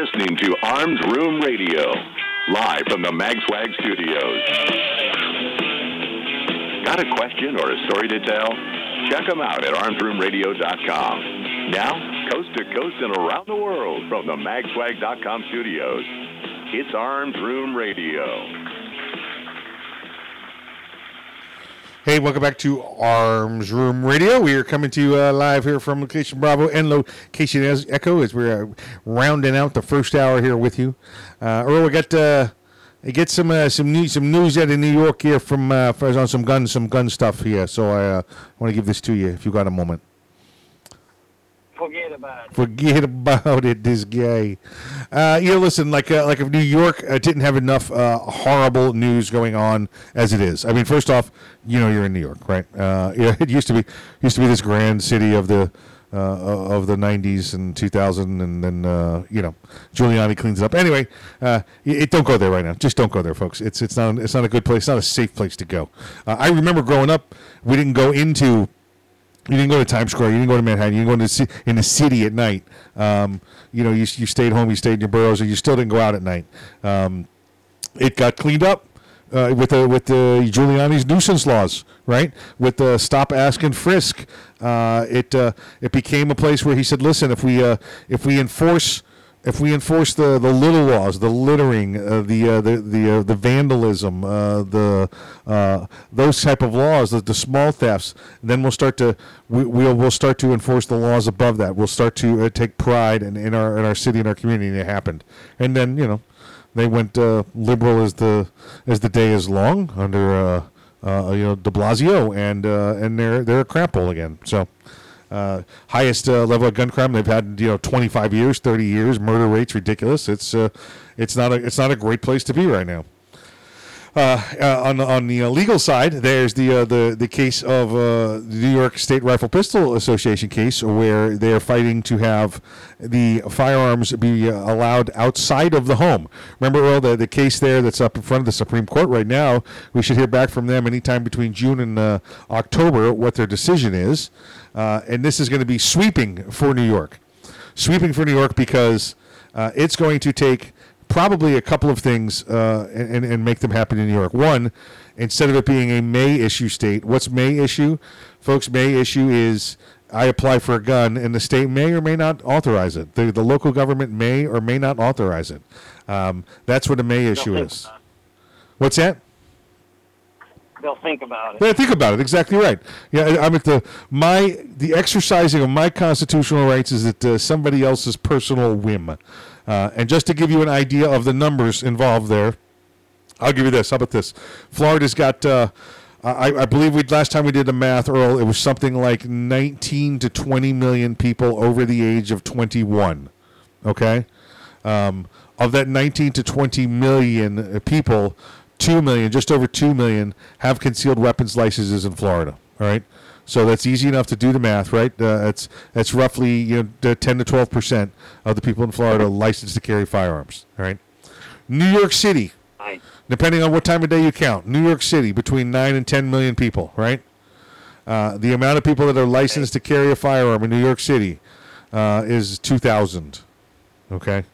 Listening to Arms Room Radio, live from the MagSwag studios. Got a question or a story to tell? Check them out at armsroomradio.com. Now, coast to coast and around the world from the magswag.com studios, it's Arms Room Radio. Hey, welcome back to Arms Room Radio. We are coming to you uh, live here from Location Bravo and Location Echo as we're uh, rounding out the first hour here with you. Uh, Earl, we got uh, get some uh, some news some news out of New York here from uh, on some gun some gun stuff here. So I uh, want to give this to you if you got a moment. Forget about it. Forget about it, this guy. Uh, you know, listen, like uh, like if New York uh, didn't have enough uh, horrible news going on as it is. I mean, first off, you know, you're in New York, right? Uh, it used to be used to be this grand city of the uh, of the 90s and 2000 and then uh, you know Giuliani cleans it up anyway uh, it, don't go there right now just don't go there folks it's it's not it's not a good place it's not a safe place to go uh, I remember growing up we didn't go into you didn't go to Times Square. You didn't go to Manhattan. You didn't go into in the city at night. Um, you know, you, you stayed home. You stayed in your boroughs, and you still didn't go out at night. Um, it got cleaned up uh, with the with the Giuliani's nuisance laws, right? With the stop, ask, and frisk. Uh, it uh, it became a place where he said, "Listen, if we uh, if we enforce." If we enforce the, the little laws, the littering, uh, the uh, the the, uh, the vandalism, uh, the uh, those type of laws, the, the small thefts, then we'll start to we, we'll we'll start to enforce the laws above that. We'll start to uh, take pride in, in our in our city and our community. And it happened, and then you know they went liberal as the as the day is long under you know De Blasio, and and they're they're a crap hole again. So. Uh, highest uh, level of gun crime they've had, you know, 25 years, 30 years. Murder rates ridiculous. It's uh, it's not a it's not a great place to be right now. Uh, uh, on on the uh, legal side, there's the uh, the the case of uh, the New York State Rifle Pistol Association case, where they are fighting to have the firearms be allowed outside of the home. Remember, Earl, the, the case there that's up in front of the Supreme Court right now. We should hear back from them anytime between June and October what their decision is, and this is going to be sweeping for New York, sweeping for New York because it's going to take probably a couple of things uh, and, and make them happen in New York. One, instead of it being a may issue state, what's may issue? Folks, may issue is I apply for a gun, and the state may or may not authorize it. The, the local government may or may not authorize it. Um, that's what a may issue is. What's that? They'll think about it. They'll think about it. Exactly right. Yeah, I'm at the my the exercising of my constitutional rights is at uh, somebody else's personal whim. Uh, and just to give you an idea of the numbers involved there, I'll give you this. How about this? Florida's got. Uh, I, I, believe we last time we did the math, Earl. It was something like 19 to 20 million people over the age of 21. Okay, um, of that 19 to 20 million uh, people, two million, just over two million, have concealed weapons licenses in Florida. All right, so that's easy enough to do the math, right? Uh, that's that's roughly you know ten to twelve percent of the people in Florida licensed to carry firearms. All right. New York City, depending on what time of day you count, New York City between nine and ten million people, right? Uh, the amount of people that are licensed to carry a firearm in New York City uh, is two thousand. Okay.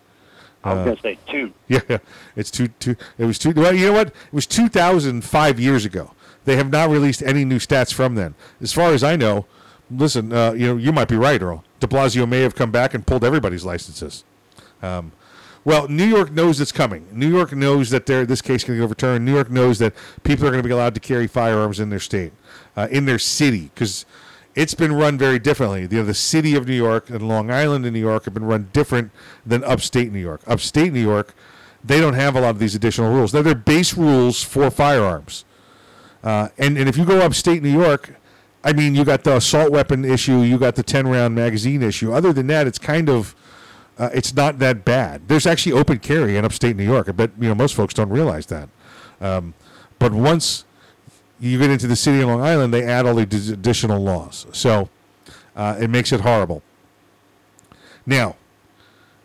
I was gonna say two. Yeah, it's two two. It was two. Well, you know what? It was two thousand five years ago. They have not released any new stats from then. As far as I know, listen, uh, you know, you might be right, Earl. De Blasio may have come back and pulled everybody's licenses. Um, well, New York knows it's coming. New York knows that this case can be overturned. New York knows that people are going to be allowed to carry firearms in their state, uh, in their city, because it's been run very differently. Know, the city of New York and Long Island in New York have been run different than upstate New York. Upstate New York, they don't have a lot of these additional rules. They're their base rules for firearms. Uh, and, and if you go upstate New York, I mean, you got the assault weapon issue, you got the 10 round magazine issue. Other than that, it's kind of. Uh, it's not that bad. There's actually open carry in upstate New York. I bet you know most folks don't realize that. Um, but once you get into the city of Long Island, they add all these additional laws, so uh, it makes it horrible. Now,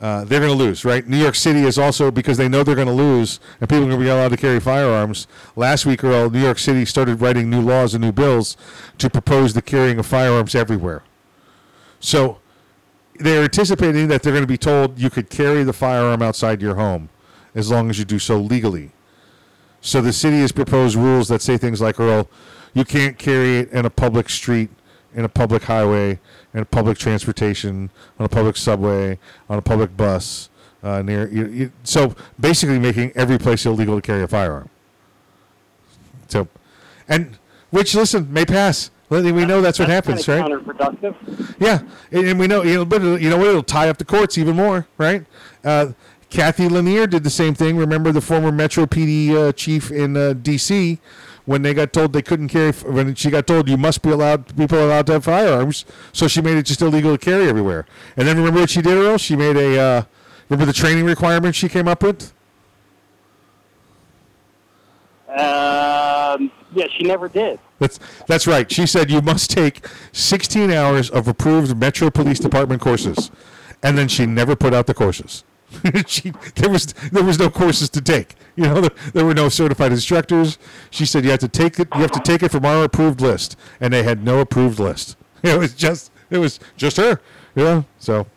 uh, they're going to lose, right? New York City is also because they know they're going to lose, and people are going to be allowed to carry firearms. Last week, Earl, New York City started writing new laws and new bills to propose the carrying of firearms everywhere. So they're anticipating that they're going to be told you could carry the firearm outside your home as long as you do so legally. So the city has proposed rules that say things like, Earl, you can't carry it in a public street, in a public highway, in a public transportation, on a public subway, on a public bus, uh, near. You, you, so basically, making every place illegal to carry a firearm. So, and which listen may pass. We we know that's what happens, right? Counterproductive. Yeah, and, and we know you know, but it'll- you know what? It'll tie up the courts even more, right? Uh, Cathy Lanier did the same thing. Remember the former Metro PD uh, chief in uh, D.C. when they got told they couldn't carry when she got told you must be allowed people are allowed to have firearms, so she made it just illegal to carry everywhere. And then remember what she did, Earl? She made a uh, remember the training requirements she came up with. Um, yeah, she never did. That's that's right. She said you must take 16 hours of approved Metro Police Department courses, and then she never put out the courses. she there was there was no courses to take. You know, there, there were no certified instructors. She said you have to take it. You have to take it from our approved list, and they had no approved list. It was just it was just her. You know, so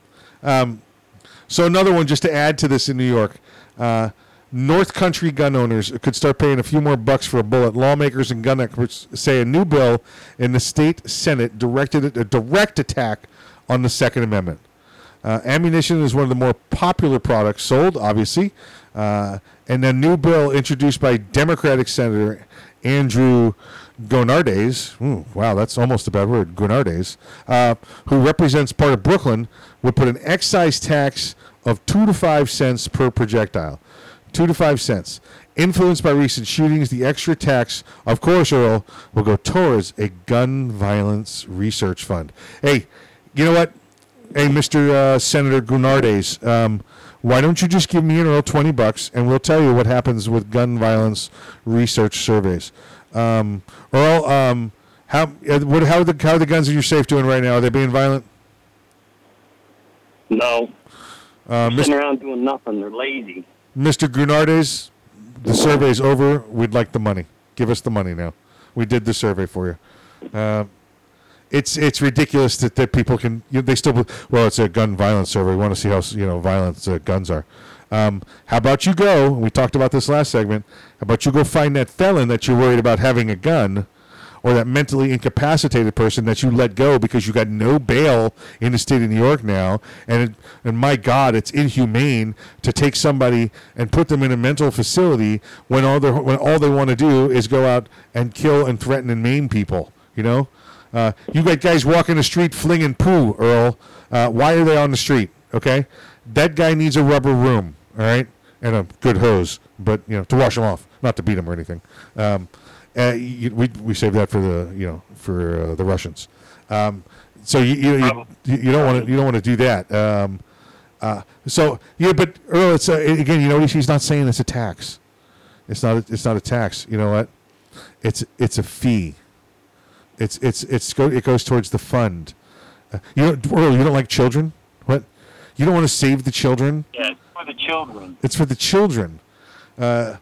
um, so another one just to add to this in New York. Uh, North Country gun owners could start paying a few more bucks for a bullet. Lawmakers and gun experts say a new bill in the state Senate directed a direct attack on the Second Amendment. Uh, ammunition is one of the more popular products sold, obviously. Uh, and a new bill introduced by Democratic Senator Andrew Gounardes, ooh, wow, that's almost a bad word, Gounardes, uh, who represents part of Brooklyn, would put an excise tax of two to five cents per projectile. Two to five cents. Influenced by recent shootings, the extra tax, of course, Earl, will go towards a gun violence research fund. Hey, you know what? Hey, Mr. Uh, Senator Gounardes, um, why don't you just give me and Earl 20 bucks and we'll tell you what happens with gun violence research surveys. Um, Earl, um, how, uh, what, how, are the, how are the guns in your safe doing right now? Are they being violent? No. Uh, Sitting Mr. around doing nothing. They're lazy. Mr. Gounardes, the survey's over. We'd like the money. Give us the money now. We did the survey for you. Uh, it's it's ridiculous that, that people can you know, they still well it's a gun violence survey. We want to see how you know violent uh, guns are. Um, how about you go? We talked about this last segment. How about you go find that felon that you're worried about having a gun, or that mentally incapacitated person that you let go because you got no bail in the state of New York now, and it, and my God, it's inhumane to take somebody and put them in a mental facility when all they when all they want to do is go out and kill and threaten and maim people. You know, uh, you got guys walking the street flinging poo, Earl. Uh, why are they on the street? Okay, that guy needs a rubber room. All right, and a good hose, but you know to wash him off, not to beat him or anything. Um, uh, you, we we save that for the you know for uh, the Russians. Um, so you you, you, don't want to you don't want to do that. Um, uh, so yeah, but Earl, it's uh, again. You notice he's not saying it's a tax. It's not. A, it's not a tax. You know what? It's it's a fee. It's it's it's go, it goes towards the fund. Uh, you don't, Earl, you don't like children? What? You don't want to save the children? Yeah, it's for the children. It's for the children. Uh,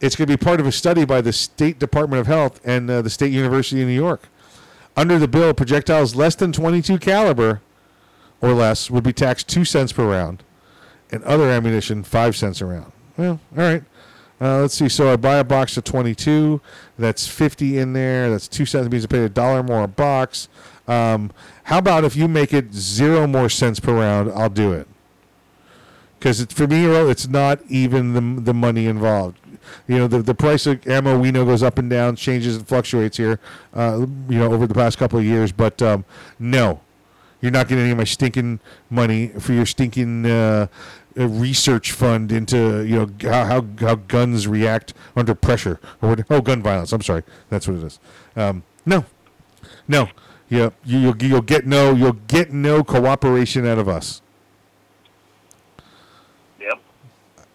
it's going to be part of a study by the State Department of Health and uh, the State University of New York. Under the bill, projectiles less than 22 caliber or less would be taxed two cents per round, and other ammunition five cents a round. Well, all right. Uh, let's see. So I buy a box of 22. That's 50 in there. That's two cents. It means I pay a dollar more a box. Um, how about if you make it zero more cents per round? I'll do it because for me, it's not even the the money involved. You know, the the price of ammo we know goes up and down, changes and fluctuates here. Uh, you know, over the past couple of years, but um, no, you're not getting any of my stinking money for your stinking uh, uh, research fund into you know how, how how guns react under pressure or what, oh gun violence. I'm sorry, that's what it is. Um, no, no, yeah, you, you'll you'll get no you'll get no cooperation out of us. Yep.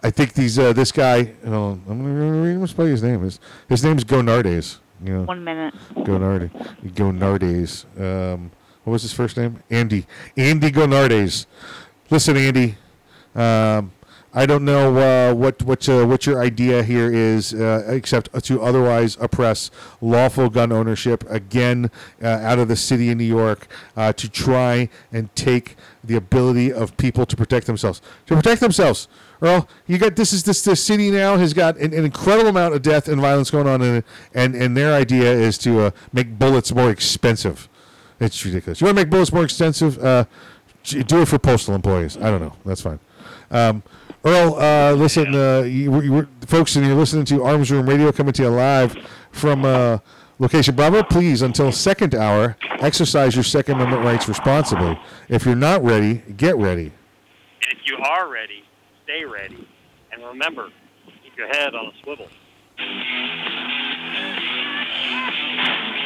I think these uh, this guy. Oh, I'm gonna read him spell his name. His his name's Gounardes. You know, One minute. Gounardes. Gounardes. Um, what was his first name? Andy. Andy Gounardes. Listen, Andy. Um, I don't know uh, what what uh, what your idea here is, uh, except to otherwise oppress lawful gun ownership again uh, out of the city of New York uh, to try and take the ability of people to protect themselves. To protect themselves. Earl, you got this is this this city now has got an, an incredible amount of death and violence going on in it, and and their idea is to uh, make bullets more expensive. It's ridiculous. You want to make bullets more expensive? Do it for postal employees. I don't know. That's fine. Um, Earl, uh, listen, uh, you, you, folks, and you're listening to Arms Room Radio coming to you live from uh, location Bravo. Please, until second hour, exercise your Second Amendment rights responsibly. If you're not ready, get ready. And if you are ready, stay ready. And remember, keep your head on a swivel.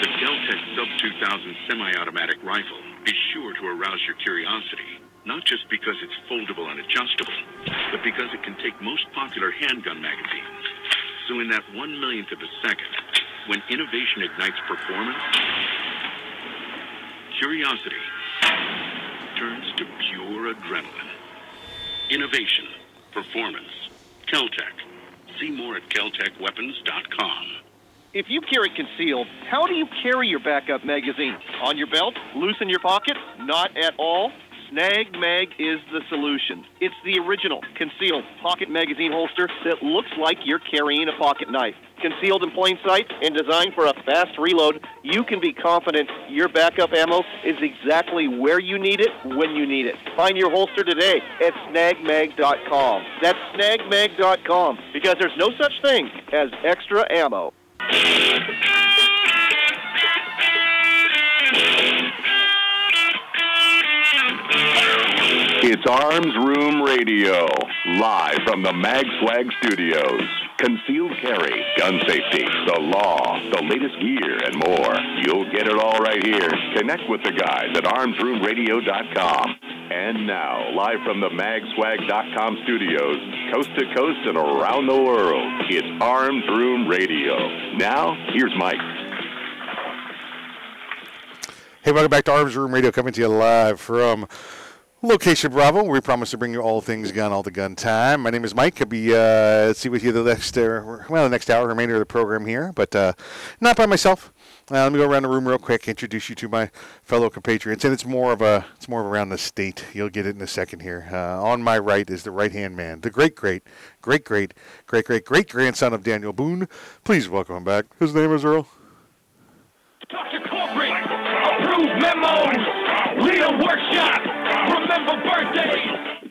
The Keltec Sub 2000 semi-automatic rifle is sure to arouse your curiosity, not just because it's foldable and adjustable, but because it can take most popular handgun magazines. So in that one millionth of a second, when innovation ignites performance, curiosity turns to pure adrenaline. Innovation, performance, Keltec. See more at keltecweapons.com. If you carry concealed, how do you carry your backup magazine? On your belt? Loose in your pocket? Not at all? Snag Mag is the solution. It's the original concealed pocket magazine holster that looks like you're carrying a pocket knife. Concealed in plain sight and designed for a fast reload, you can be confident your backup ammo is exactly where you need it when you need it. Find your holster today at snagmag.com. That's snagmag.com because there's no such thing as extra ammo. It's Arms Room Radio, live from the MagSwag Studios. Concealed carry, gun safety, the law, the latest gear, and more. You'll get it all right here. Connect with the guys at armsroomradio.com. And now, live from the magswag.com studios, coast to coast and around the world, it's Arms Room Radio. Now, here's Mike. Hey, welcome back to Arms Room Radio, coming to you live from Location Bravo. We promise to bring you all things gun, all the gun time. My name is Mike. I'll be uh, see with you the next uh, well the next hour, remainder of the program here, but uh, not by myself. Uh, let me go around the room real quick, introduce you to my fellow compatriots, and it's more of a it's more of around the state. You'll get it in a second here. Uh, on my right is the right hand man, the great great great great great great great grandson of Daniel Boone. Please welcome him back. His name is Earl. Dr. Corporate, approved memos, leader workshop, remember birthdays.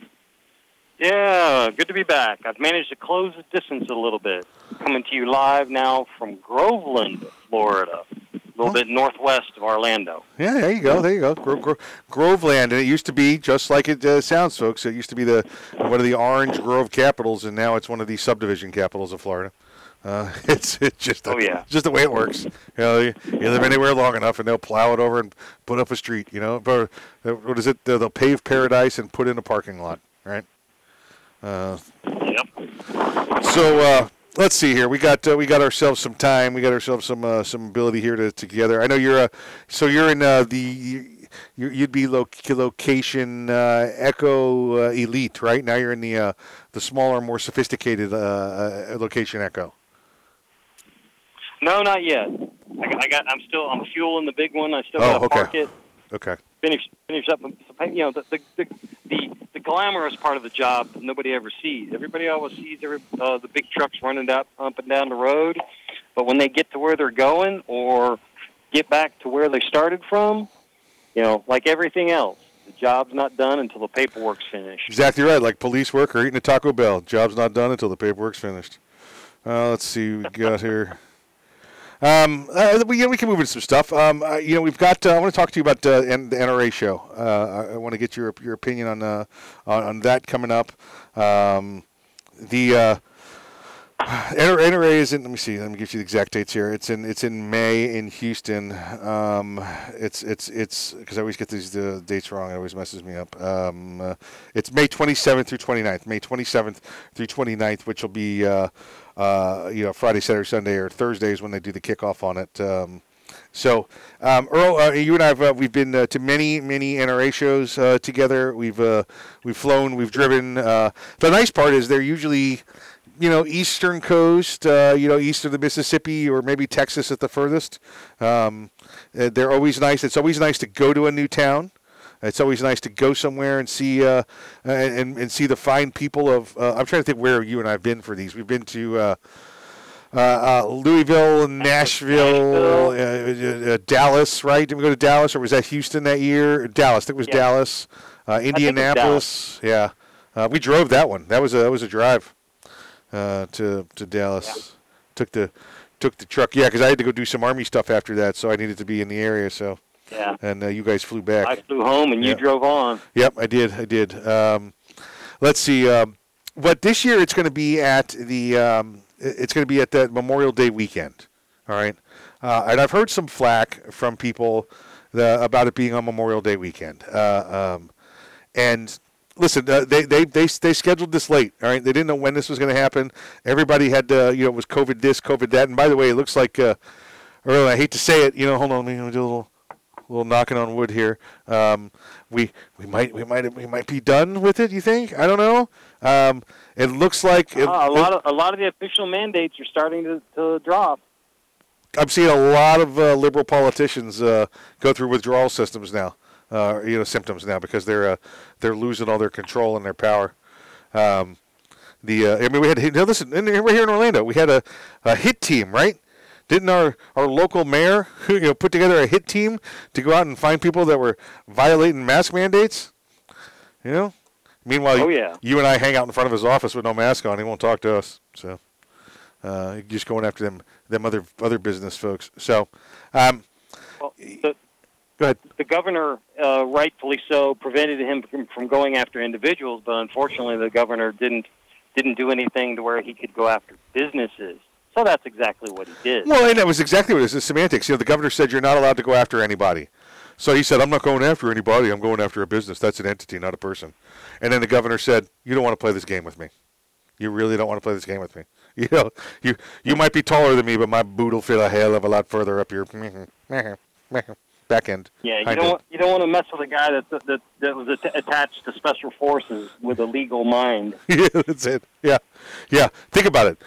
Yeah, good to be back. I've managed to close the distance a little bit. Coming to you live now from Groveland, Florida, a little bit northwest of Orlando. Yeah, there you go. There you go. Gro- Gro- Groveland, and it used to be just like it uh, sounds, folks. It used to be the one of the orange grove capitals, and now it's one of the subdivision capitals of Florida. Uh, it's it's just Oh, yeah. just the way it works. You know, you, you live anywhere long enough, and they'll plow it over and put up a street. You know, but uh, what is it? They'll they'll pave paradise and put in a parking lot, right? Uh, yep. So uh, let's see here. We got uh, we got ourselves some time. We got ourselves some uh, some ability here to together. I know you're uh, so you're in uh, the you, you'd be loc- location uh, Echo uh, Elite, right? Now you're in the uh, the smaller, more sophisticated location Echo. No, not yet. I got, I got. I'm still. I'm fueling the big one. I still Oh, got to okay. park it. Okay. Finish. Finish up. You know, the the, the the the glamorous part of the job that nobody ever sees. Everybody always sees every, uh, the big trucks running up up and down the road, but when they get to where they're going or get back to where they started from, you know, like everything else, the job's not done until the paperwork's finished. Exactly right. Like police work or eating a Taco Bell. Job's not done until the paperwork's finished. Uh, let's see what we got here. Um, uh, we, we can move into some stuff. Um, uh, you know, we've got. Uh, I want to talk to you about uh, N- the NRA show. Uh, I, I want to get your your opinion on uh, on, on that coming up. Um, the uh, NRA is in. Let me see. Let me give you the exact dates here. It's in. It's in May in Houston. Um, it's it's it's because I always get these uh, dates wrong. It always messes me up. Um, uh, it's May 27th through 29th. May 27th through 29th, which will be uh, uh, you know Friday, Saturday, Sunday, or Thursdays when they do the kickoff on it. Um, So, um, Earl, uh, you and I have uh, we've been uh, to many many NRA shows uh, together. We've uh, we've flown, we've driven. Uh, the nice part is they're usually, you know, eastern coast, uh, you know, east of the Mississippi or maybe Texas at the furthest. Um, uh, they're always nice. It's always nice to go to a new town. It's always nice to go somewhere and see uh, and and see the fine people of. Uh, I'm trying to think where you and I've been for these. We've been to. Uh, uh, uh, Louisville, Nashville, uh, Dallas, right? Did we go to Dallas, or was that Houston that year? Dallas. I think it was Yeah. Dallas. Uh, it was Indianapolis. Yeah, uh, we drove that one. That was a that was a drive uh, to to Dallas. Took the took the truck. Yeah, because I had to go do some army stuff after that, so I needed to be in the area. So Yeah. and uh, you guys flew back. I flew home and you drove on. Yep, I did. I did. Um, let's see. Um, but this year it's going to be at the. Um, it's going to be at that Memorial Day weekend. All right, uh, and I've heard some flack from people the, about it being on Memorial Day weekend. Uh, um, and listen, uh, they, they they they scheduled this late. All right, they didn't know when this was going to happen. Everybody had to, you know, it was COVID this, COVID that. And by the way, it looks like. Uh, Earl, I hate to say it, you know. Hold on, let me do a little little knocking on wood here. Um, we we might we might we might be done with it. You think? I don't know. Um, it looks like it, Ah, a lot of a lot of the official mandates are starting to, to drop. I'm seeing a lot of uh, liberal politicians uh, go through withdrawal systems now. Uh, you know, symptoms now because they're uh, they're losing all their control and their power. Um, the uh, I mean, we had now listen, in, right here in Orlando, we had a, a hit team, right? Didn't our, our local mayor you know put together a hit team to go out and find people that were violating mask mandates? You know. Meanwhile, Oh, you- yeah. you and I hang out in front of his office with no mask on. He won't talk to us. So, uh, just going after them them other other business folks. So, um, Well, the, ahead. the governor, uh, rightfully so, prevented him from, from going after individuals, but unfortunately, the governor didn't didn't do anything to where he could go after businesses. So that's exactly what he did. Well, and that was exactly what it is. It's semantics. You know, the governor said you're not allowed to go after anybody. So he said, I'm not going after anybody. I'm going after a business. That's an entity, not a person. And then the governor said, You don't want to play this game with me. You really don't want to play this game with me. You know, you you might be taller than me, but my boot will fit a hell of a lot further up your end. Yeah, you don't end. want, you don't want to mess with a guy that that that was at- attached to special forces with a legal mind. yeah, that's it. Yeah, yeah. Think about it.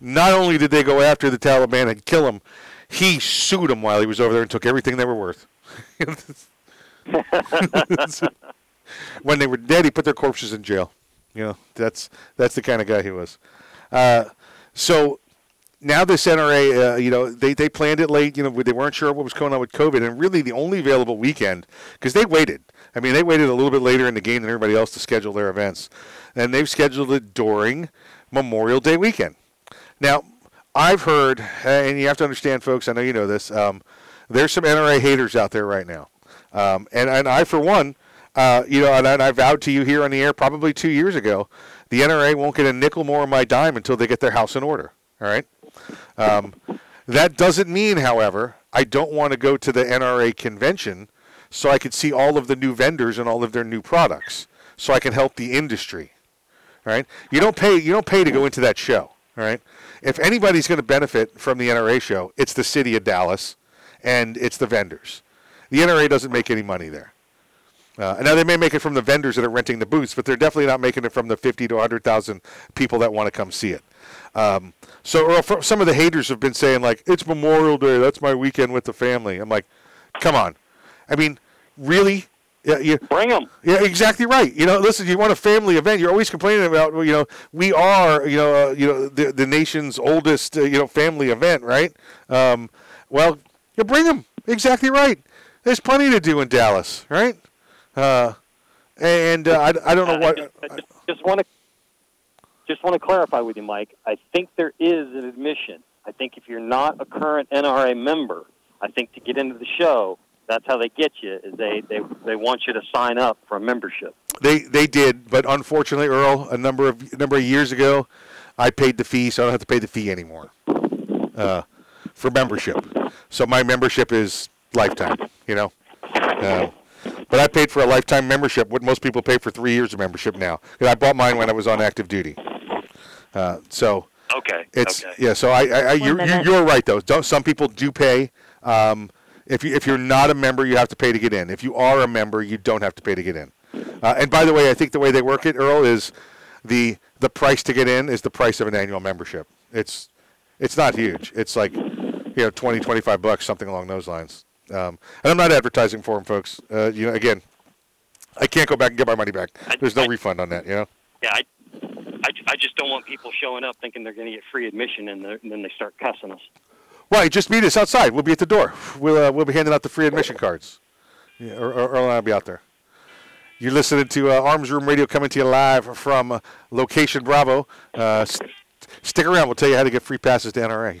Not only did they go after the Taliban and kill him, he sued them while he was over there and took everything they were worth. when they were dead, he put their corpses in jail. You know, that's that's the kind of guy he was. Uh, so now this NRA, uh, you know, they, they planned it late. You know, they weren't sure what was going on with COVID, and really the only available weekend because they waited. I mean, they waited a little bit later in the game than everybody else to schedule their events, and they've scheduled it during Memorial Day weekend. Now, I've heard, and you have to understand, folks. I know you know this. Um, there's some NRA haters out there right now, um, and and I, for one, uh, you know, and, and I vowed to you here on the air probably two years ago, the NRA won't get a nickel more of my dime until they get their house in order. All right. Um, that doesn't mean, however, I don't want to go to the NRA convention so I could see all of the new vendors and all of their new products, so I can help the industry. All right. You don't pay. You don't pay to go into that show. All right. If anybody's going to benefit from the NRA show, it's the city of Dallas, and it's the vendors. The NRA doesn't make any money there. Uh, now they may make it from the vendors that are renting the booths, but they're definitely not making it from the 50 to 100,000 people that want to come see it. Um, so some of the haters have been saying like, "It's Memorial Day. That's my weekend with the family." I'm like, "Come on." I mean, really? Yeah, you bring them. Yeah, exactly right. You know, listen, you want a family event. You're always complaining about, you know, we are, you know, uh, you know, the the nation's oldest, uh, you know, family event, right? Um, well, you bring them. Exactly right. There's plenty to do in Dallas, right? Uh, and uh, I, I don't know what. I just, just want to just want to clarify with you, Mike. I think there is an admission. I think if you're not a current NRA member, I think to get into the show, that's how they get you. Is they they they want you to sign up for a membership. They they did, but unfortunately, Earl, a number of number of years ago, I paid the fee, so I don't have to pay the fee anymore uh, for membership. So my membership is lifetime. You know, uh, but I paid for a lifetime membership. What most people pay for three years of membership now. 'Cause I bought mine when I was on active duty. Uh, so Okay. it's okay. yeah. So I, I, I you're, you're you're right though. Don't, some people do pay Um, if you if you're not a member, you have to pay to get in. If you are a member, you don't have to pay to get in. Uh, and by the way, I think the way they work it, Earl, is the the price to get in is the price of an annual membership. It's it's not huge. It's like you know 20, 25 bucks, something along those lines. Um, and I'm not advertising for them, folks. Uh, you know, again, I can't go back and get my money back. There's no refund on that. You know. Yeah, I, I, I just don't want people showing up thinking they're going to get free admission and, and then they start cussing us. Right, just meet us outside. We'll be at the door. We'll uh, we'll be handing out the free admission cards. Yeah, or, or, and I'll be out there. You're listening to uh, Arms Room Radio coming to you live from uh, Location Bravo. Uh, st- stick around. We'll tell you how to get free passes to NRA.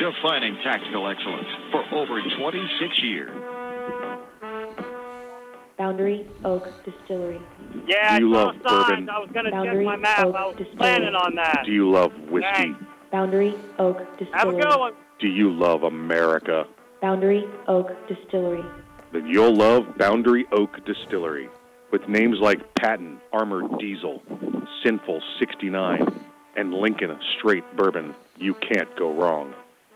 defining tactical excellence for over 26 years. Boundary Oak Distillery. Yeah, Do you I saw love signs. bourbon? I was going to check Boundary my map. Oak I was Distillery. planning on that. Do you love whiskey? Thanks. Boundary Oak Distillery. Have a Distillery. good one. Do you love America? Boundary Oak Distillery. Then you'll love Boundary Oak Distillery. With names like Patton Armored Diesel, Sinful 69, and Lincoln Straight Bourbon, you can't go wrong.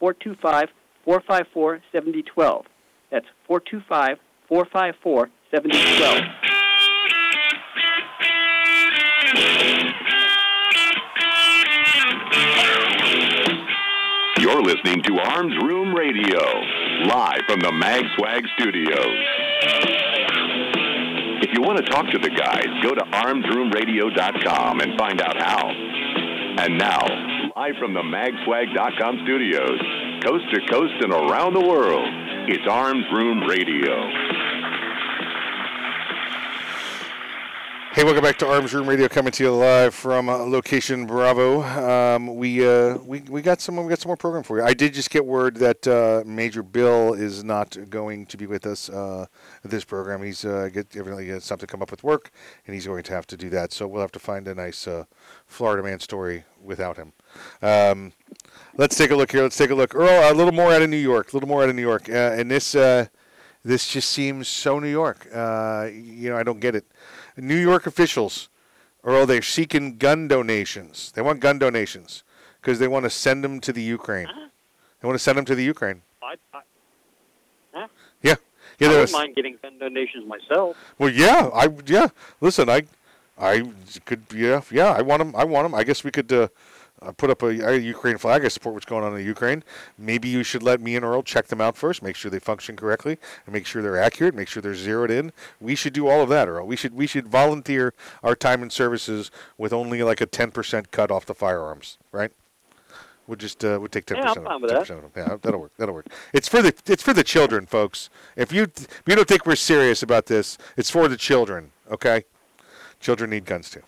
425 454 7012. That's 425 454 7012. You're listening to Arms Room Radio, live from the Mag Swag studios. If you want to talk to the guys, go to armsroomradio.com and find out how. And now, live from the magswag.com studios, coast to coast and around the world, it's Arms Room Radio. Hey, welcome back to Arms Room Radio, coming to you live from uh, location Bravo. Um, we uh, we we got some we got some more program for you. I did just get word that uh, Major Bill is not going to be with us uh, this program. He's uh, get evidently got something to come up with work, and he's going to have to do that. So we'll have to find a nice uh, Florida man story without him. Um, let's take a look here. Let's take a look. Earl, a little more out of New York. A little more out of New York, uh, and this uh, this just seems so New York. Uh, you know, I don't get it. New York officials, Earl, they're seeking gun donations. They want gun donations because they want to send them to the Ukraine. They want to send them to the Ukraine. I, I, huh? Yeah, yeah. I wouldn't mind getting gun donations myself. Well, yeah, I yeah. Listen, I I could yeah yeah. I want them. I want them. I guess we could uh, uh, put up a, a Ukraine flag. I support what's going on in Ukraine. Maybe you should let me and Earl check them out first, make sure they function correctly, and make sure they're accurate, make sure they're zeroed in. We should do all of that, Earl. We should we should volunteer our time and services with only like a ten percent cut off the firearms, right? We'll just uh, we'll take ten percent. Yeah, I'm fine with that. Yeah, that'll work. That'll work. It's for the it's for the children, folks. If you if you don't think we're serious about this, it's for the children. Okay, children need guns too.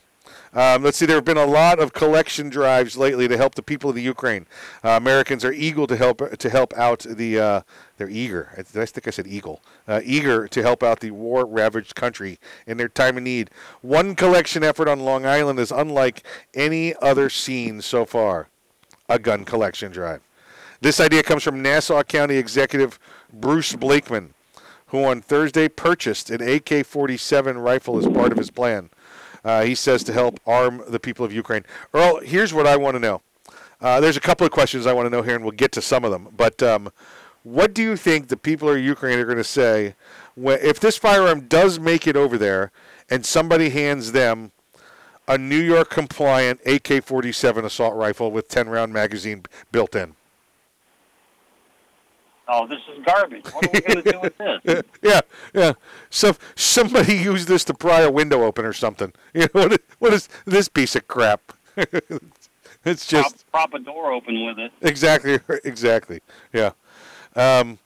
Um, let's see. There have been a lot of collection drives lately to help the people of the Ukraine. Uh, Americans are eager to help to help out the. Uh, they're eager. I, think I said eagle. Uh, eager to help out the war-ravaged country in their time of need. One collection effort on Long Island is unlike any other seen so far. A gun collection drive. This idea comes from Nassau County Executive Bruce Blakeman, who on Thursday purchased an AK 47 rifle as part of his plan. Uh, he says to help arm the people of Ukraine. Earl, here's what I want to know. Uh, there's a couple of questions I want to know here, and we'll get to some of them. But um, what do you think the people of Ukraine are going to say when, if this firearm does make it over there and somebody hands them a New York compliant AK 47 assault rifle with 10 round magazine built in? Oh, this is garbage. What are we going to do with this? yeah, yeah. So somebody used this to pry a window open or something. You know what? is- What is this piece of crap? it's just prop, prop a door open with it. exactly, exactly. Yeah. Um,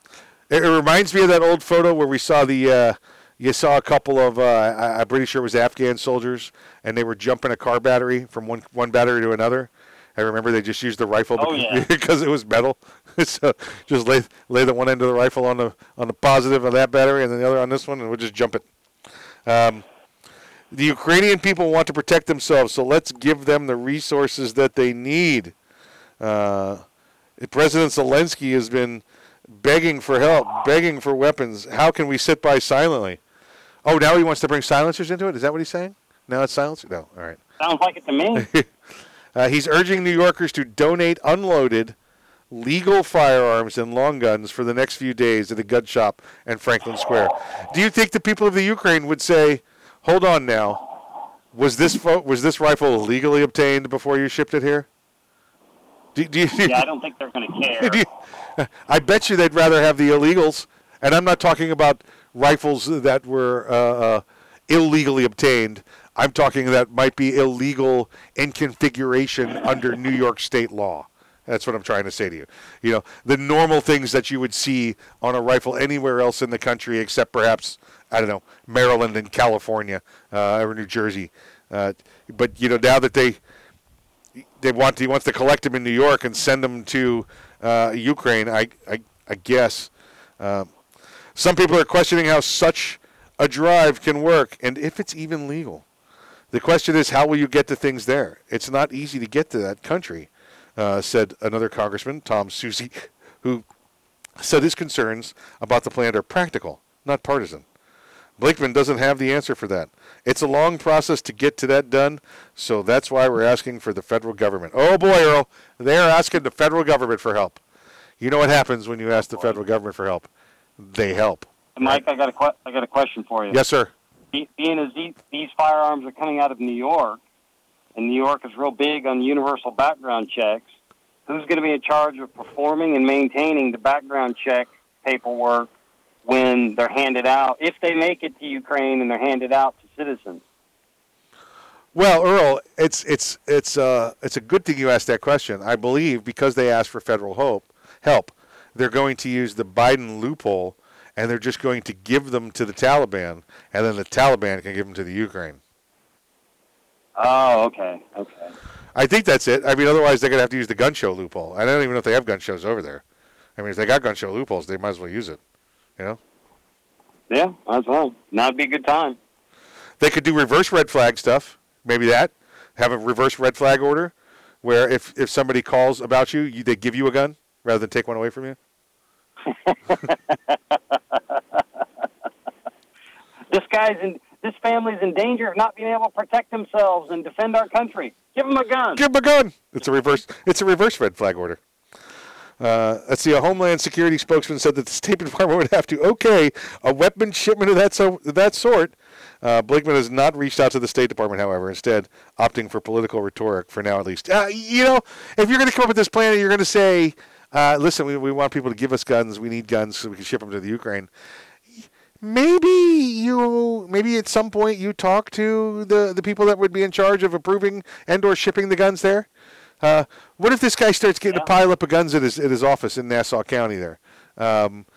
it, it reminds me of that old photo where we saw the. Uh, you saw a couple of. Uh, I, I'm pretty sure it was Afghan soldiers, and they were jumping a car battery from one one battery to another. I remember they just used the rifle Oh, because, yeah. because it was metal. so just lay lay the one end of the rifle on the on the positive of that battery, and then the other on this one, and we'll just jump it. Um, the Ukrainian people want to protect themselves, so let's give them the resources that they need. Uh, President Zelensky has been begging for help, begging for weapons. How can we sit by silently? Oh, now he wants to bring silencers into it. Is that what he's saying? Now it's silencers. No, all right. Sounds like it to me. Uh, he's urging New Yorkers to donate unloaded, legal firearms and long guns for the next few days at a gun shop in Franklin Square. Do you think the people of the Ukraine would say, "Hold on now, was this fo- was this rifle legally obtained before you shipped it here?" Do, do you, yeah, I don't think they're going to care. you- I bet you they'd rather have the illegals, and I'm not talking about rifles that were uh, uh, illegally obtained. I'm talking that might be illegal in configuration under New York state law. That's what I'm trying to say to you. You know, the normal things that you would see on a rifle anywhere else in the country, except perhaps I don't know Maryland and California uh, or New Jersey. Uh, but you know, now that they they want he wants to collect them in New York and send them to uh, Ukraine. I I, I guess um, some people are questioning how such a drive can work and if it's even legal. The question is, how will you get the things there? It's not easy to get to that country, uh, said another congressman, Tom Suozzi, who said his concerns about the plan are practical, not partisan. Blakeman doesn't have the answer for that. It's a long process to get to that done, so that's why we're asking for the federal government. Oh boy, Earl, they're asking the federal government for help. You know what happens when you ask the federal government for help? They help. Mike, I got a que- I got a question for you. Yes, sir. Being as these firearms are coming out of New York, and New York is real big on universal background checks, who's going to be in charge of performing and maintaining the background check paperwork when they're handed out, if they make it to Ukraine and they're handed out to citizens? Well, Earl, it's it's it's uh it's a good thing you asked that question. I believe because they asked for federal hope help, they're going to use the Biden loophole, and they're just going to give them to the Taliban, and then the Taliban can give them to the Ukraine. Oh, okay, okay. I think that's it. I mean, otherwise they're gonna have to use the gun show loophole. I don't even know if they have gun shows over there. I mean, if they got gun show loopholes, they might as well use it. You know, Yeah, might as well. Now would be a good time. they could do reverse red flag stuff. Maybe that. Have a reverse red flag order, where if if somebody calls about you, you they give you a gun rather than take one away from you. This guy's in. This family's in danger of not being able to protect themselves and defend our country. Give them a gun. Give them a gun. It's a reverse. It's a reverse red flag order. Uh, let's see. A Homeland Security spokesman said that the State Department would have to okay a weapon shipment of that so that sort. Uh, Blakeman has not reached out to the State Department, however, instead opting for political rhetoric for now, at least. Uh, you know, if you're going to come up with this plan, and you're going to say, uh, "Listen, we, we want people to give us guns. We need guns so we can ship them to the Ukraine." Maybe you, maybe at some point you talk to the, the people that would be in charge of approving and or shipping the guns there. Uh, what if this guy starts getting a pile up of guns at his at his office in Nassau County there? Um,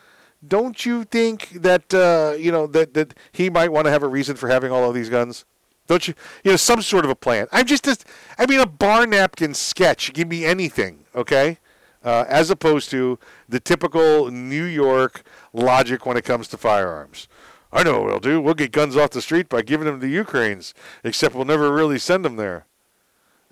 don't you think that uh, you know that that he might want to have a reason for having all of these guns? Don't you? You know, some sort of a plan. I'm just, a, I mean, a bar napkin sketch. Give me anything, okay? Uh, as opposed to the typical New York logic when it comes to firearms. I know what we'll do. We'll get guns off the street by giving them to the Ukrainians, except we'll never really send them there.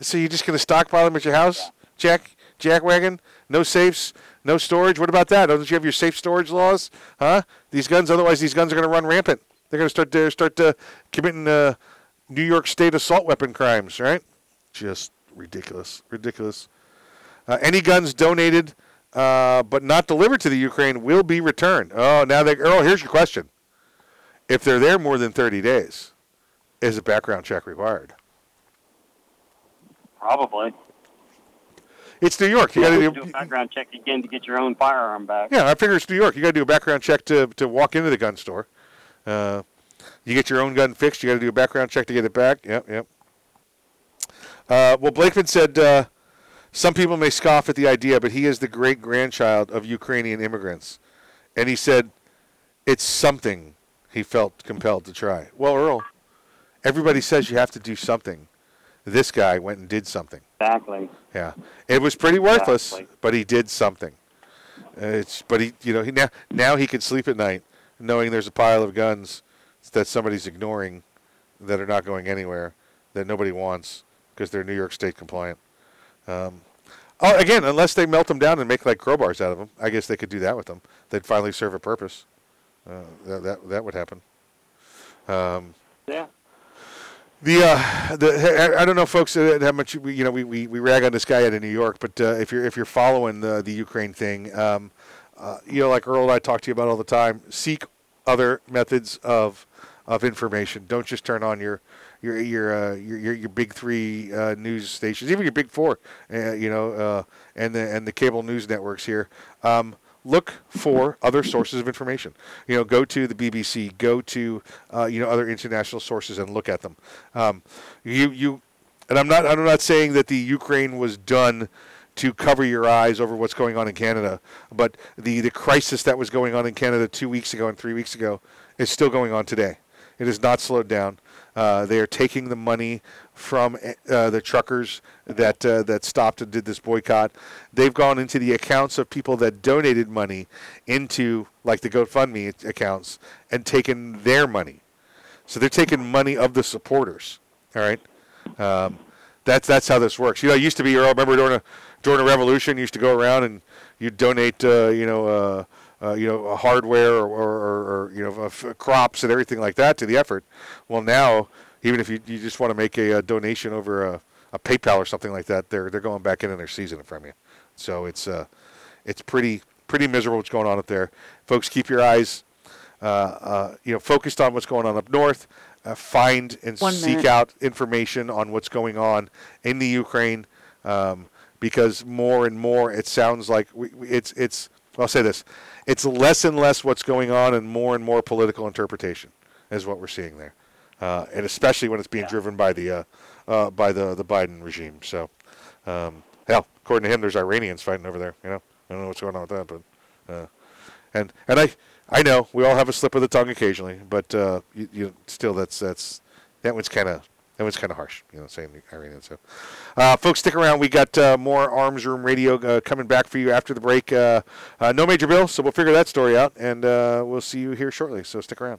So you're just going to stockpile them at your house, Jack, Jack wagon? No safes, no storage. What about that? Don't you have your safe storage laws? Huh? These guns. Otherwise, these guns are going to run rampant. They're going to start to start uh, committing uh, New York State assault weapon crimes, right? Just ridiculous, ridiculous. Uh, any guns donated uh, but not delivered to the Ukraine will be returned. Oh, now they. Earl, here's your question: If they're there more than 30 days, is a background check required? Probably. It's New York. You got to do do. a background check again to get your own firearm back. Yeah, I figure it's New York. You got to do a background check to to walk into the gun store. Uh, you get your own gun fixed. You got to do a background check to get it back. Yep, yep. Uh, well, Blakeman said uh, some people may scoff at the idea, but he is the great grandchild of Ukrainian immigrants, and he said it's something he felt compelled to try. Well, Earl, everybody says you have to do something. This guy went and did something. Exactly. Yeah, it was pretty worthless, Exactly. but he did something. Uh, it's but he, you know, he now now he can sleep at night knowing there's a pile of guns that somebody's ignoring that are not going anywhere that nobody wants because they're New York State compliant. Um, oh, again, unless they melt them down and make like crowbars out of them, I guess they could do that with them. They'd finally serve a purpose. Uh, that, that that would happen. Um, Yeah. the uh, the I- don't know, folks, uh, how much we, you know we, we, we rag on this guy out of New York, but uh, if you're if you're following the the Ukraine thing, um, uh, you know, like Earl and I talk to you about all the time, seek other methods of of information. Don't just turn on your your your uh, your, your your big three uh, news stations, even your big four, uh, you know, uh, and the and the cable news networks here. Um, look for other sources of information. You know, go to the BBC, go to uh, you know other international sources and look at them. Um, you you, and I'm not I'm not saying that the Ukraine was done to cover your eyes over what's going on in Canada, but the the crisis that was going on in Canada two weeks ago and three weeks ago is still going on today. It has not slowed down. Uh, they are taking the money from uh, the truckers that uh, that stopped and did this boycott. They've gone into the accounts of people that donated money into like the GoFundMe accounts and taken their money. So they're taking money of the supporters. All right, um, that's that's how this works. You know, it used to be. Earl, remember during a during a revolution, you used to go around and you donate. Uh, you know. Uh, uh, you know, hardware or, or, or, you know, f- crops and everything like that to the effort. Well, now, even if you, you just want to make a, uh donation over a, a PayPal or something like that, they're they're going back in and they're seizing it from you. So it's uh, it's pretty pretty miserable what's going on up there. Folks, keep your eyes, uh, uh, you know, focused on what's going on up north. Uh, find and One seek minute. out information on what's going on in the Ukraine, um, because more and more it sounds like we, we- it's it's. I'll say this: it's less and less what's going on, and more and more political interpretation is what we're seeing there, uh, and especially when it's being driven by the uh, uh, by the the Biden regime. So, um, hell, according to him, there's Iranians fighting over there. You know, I don't know what's going on with that, but uh, and and I I know we all have a slip of the tongue occasionally, but uh, you, you still that's that's that one's kind of That was kind of harsh, you know, saying Iranian. So, uh, folks, stick around. We got uh, more Arms Room Radio uh, coming back for you after the break. Uh, uh, no major bill, so we'll figure that story out, and uh, we'll see you here shortly. So stick around.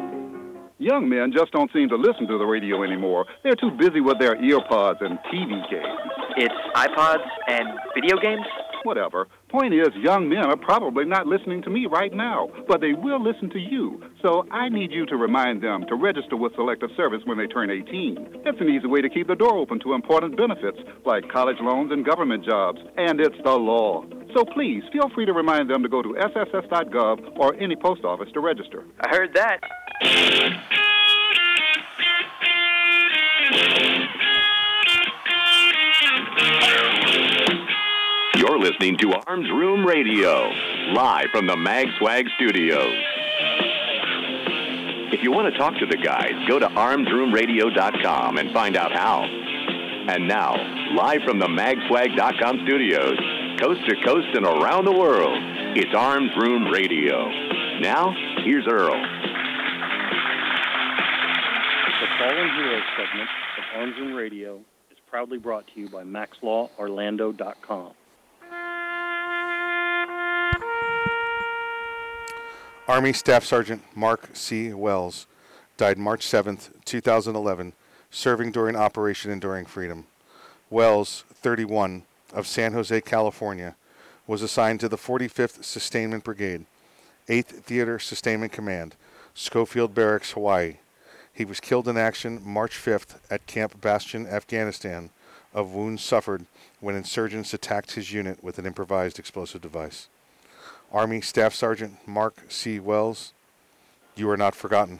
Young men just don't seem to listen to the radio anymore. They're too busy with their earpods and TV games. It's iPods and video games? Whatever. Point is, young men are probably not listening to me right now, but they will listen to you. So I need you to remind them to register with Selective Service when they turn 18. It's an easy way to keep the door open to important benefits like college loans and government jobs, and it's the law. So please feel free to remind them to go to sss.gov or any post office to register. I heard that. You're listening to Arms Room Radio, live from the MagSwag studios. If you want to talk to the guys, go to armsroomradio.com and find out how. And now, live from the magswag.com studios, coast to coast and around the world, it's Arms Room Radio. Now, here's Earl. The Fallen Heroes segment of Arms Room Radio is proudly brought to you by MaxLawOrlando.com. Army Staff Sergeant Mark C. Wells died March 7, 2011, serving during Operation Enduring Freedom. Wells, 31, of San Jose, California, was assigned to the 45th Sustainment Brigade, 8th Theater Sustainment Command, Schofield Barracks, Hawaii. He was killed in action March 5th at Camp Bastion, Afghanistan, of wounds suffered when insurgents attacked his unit with an improvised explosive device. Army Staff Sergeant Mark C. Wells, you are not forgotten.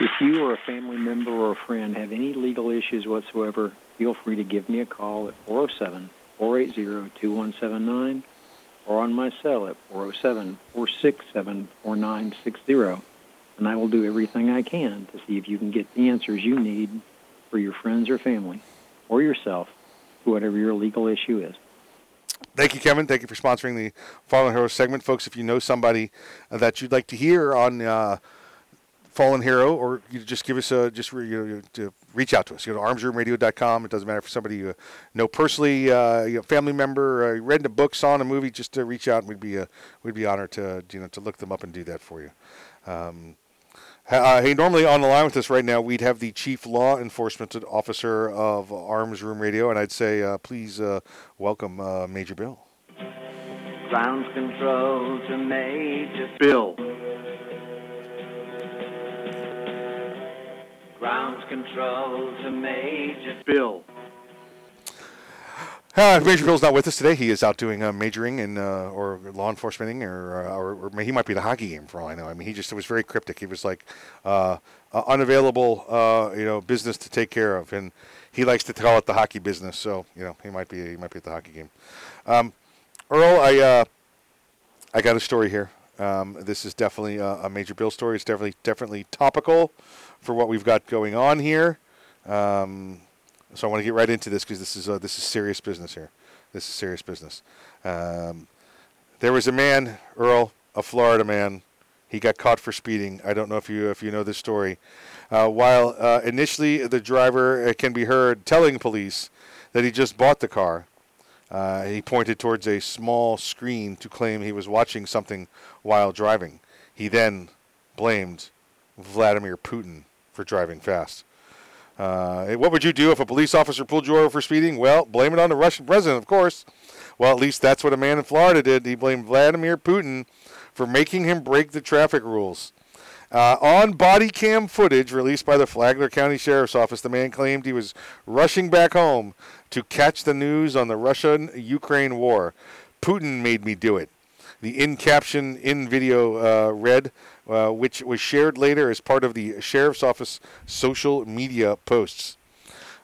If you or a family member or a friend have any legal issues whatsoever, feel free to give me a call at 407 480 2179 or on my cell at 407 467 4960, and I will do everything I can to see if you can get the answers you need for your friends or family. or yourself, to whatever your legal issue is. Thank you, Kevin. Thank you for sponsoring the Fallen Hero segment, folks. If you know somebody that you'd like to hear on uh, Fallen Hero, or you just give us a just re, you know, reach out to us. You know, armsroomradio.com. It doesn't matter if somebody you know personally, uh, you know, family member, uh, read a book, saw a movie. Just to reach out, and we'd be uh, we'd be honored to you know to look them up and do that for you. Um, uh, hey, normally on the line with us right now, we'd have the chief law enforcement officer of Arms Room Radio, and I'd say, uh, please uh, welcome uh, Major Bill. Ground control to Major Bill. Ground control to Major Bill. Uh, Major Bill's not with us today. He is out doing uh, majoring in uh, or law enforcementing, or, uh, or, or he might be the hockey game for all I know. I mean, he just was very cryptic. He was like uh, uh, unavailable, you know, business to take care of, and he likes to call it the hockey business. So you know, he might be he might be at the hockey game. Um, Earl, I I got a story here. Um, this is definitely a, a, Major Bill story. It's definitely definitely topical for what we've got going on here. Um, so I want to get right into this because this is uh, this is serious business here. This is serious business. Um, there was a man, Earl, a Florida man. He got caught for speeding. I don't know if you if you know this story. Uh, while uh, initially the driver uh, can be heard telling police that he just bought the car, uh, he pointed towards a small screen to claim he was watching something while driving. He then blamed Vladimir Putin for driving fast. Uh, what would you do if a police officer pulled you over for speeding? Well, blame it on the Russian president, of course. Well, at least that's what a man in Florida did. He blamed Vladimir Putin for making him break the traffic rules. Uh, on body cam footage released by the Flagler County Sheriff's Office, the man claimed he was rushing back home to catch the news on the Russian Ukraine war. Putin made me do it. The in caption in video uh, read, uh, which was shared later as part of the sheriff's office social media posts.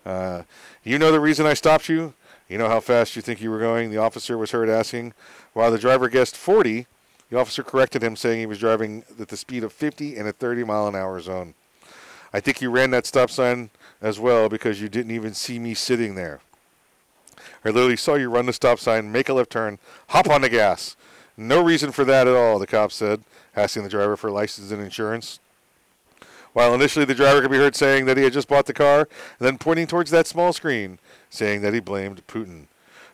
Uh, you know the reason I stopped you? You know how fast you think you were going? The officer was heard asking. While the driver guessed 40, the officer corrected him, saying he was driving at the speed of 50 in a 30 mile an hour zone. I think you ran that stop sign as well because you didn't even see me sitting there. I literally saw you run the stop sign, make a left turn, hop on the gas. No reason for that at all, the cop said asking the driver for license and insurance. While initially the driver could be heard saying that he had just bought the car, and then pointing towards that small screen, saying that he blamed Putin.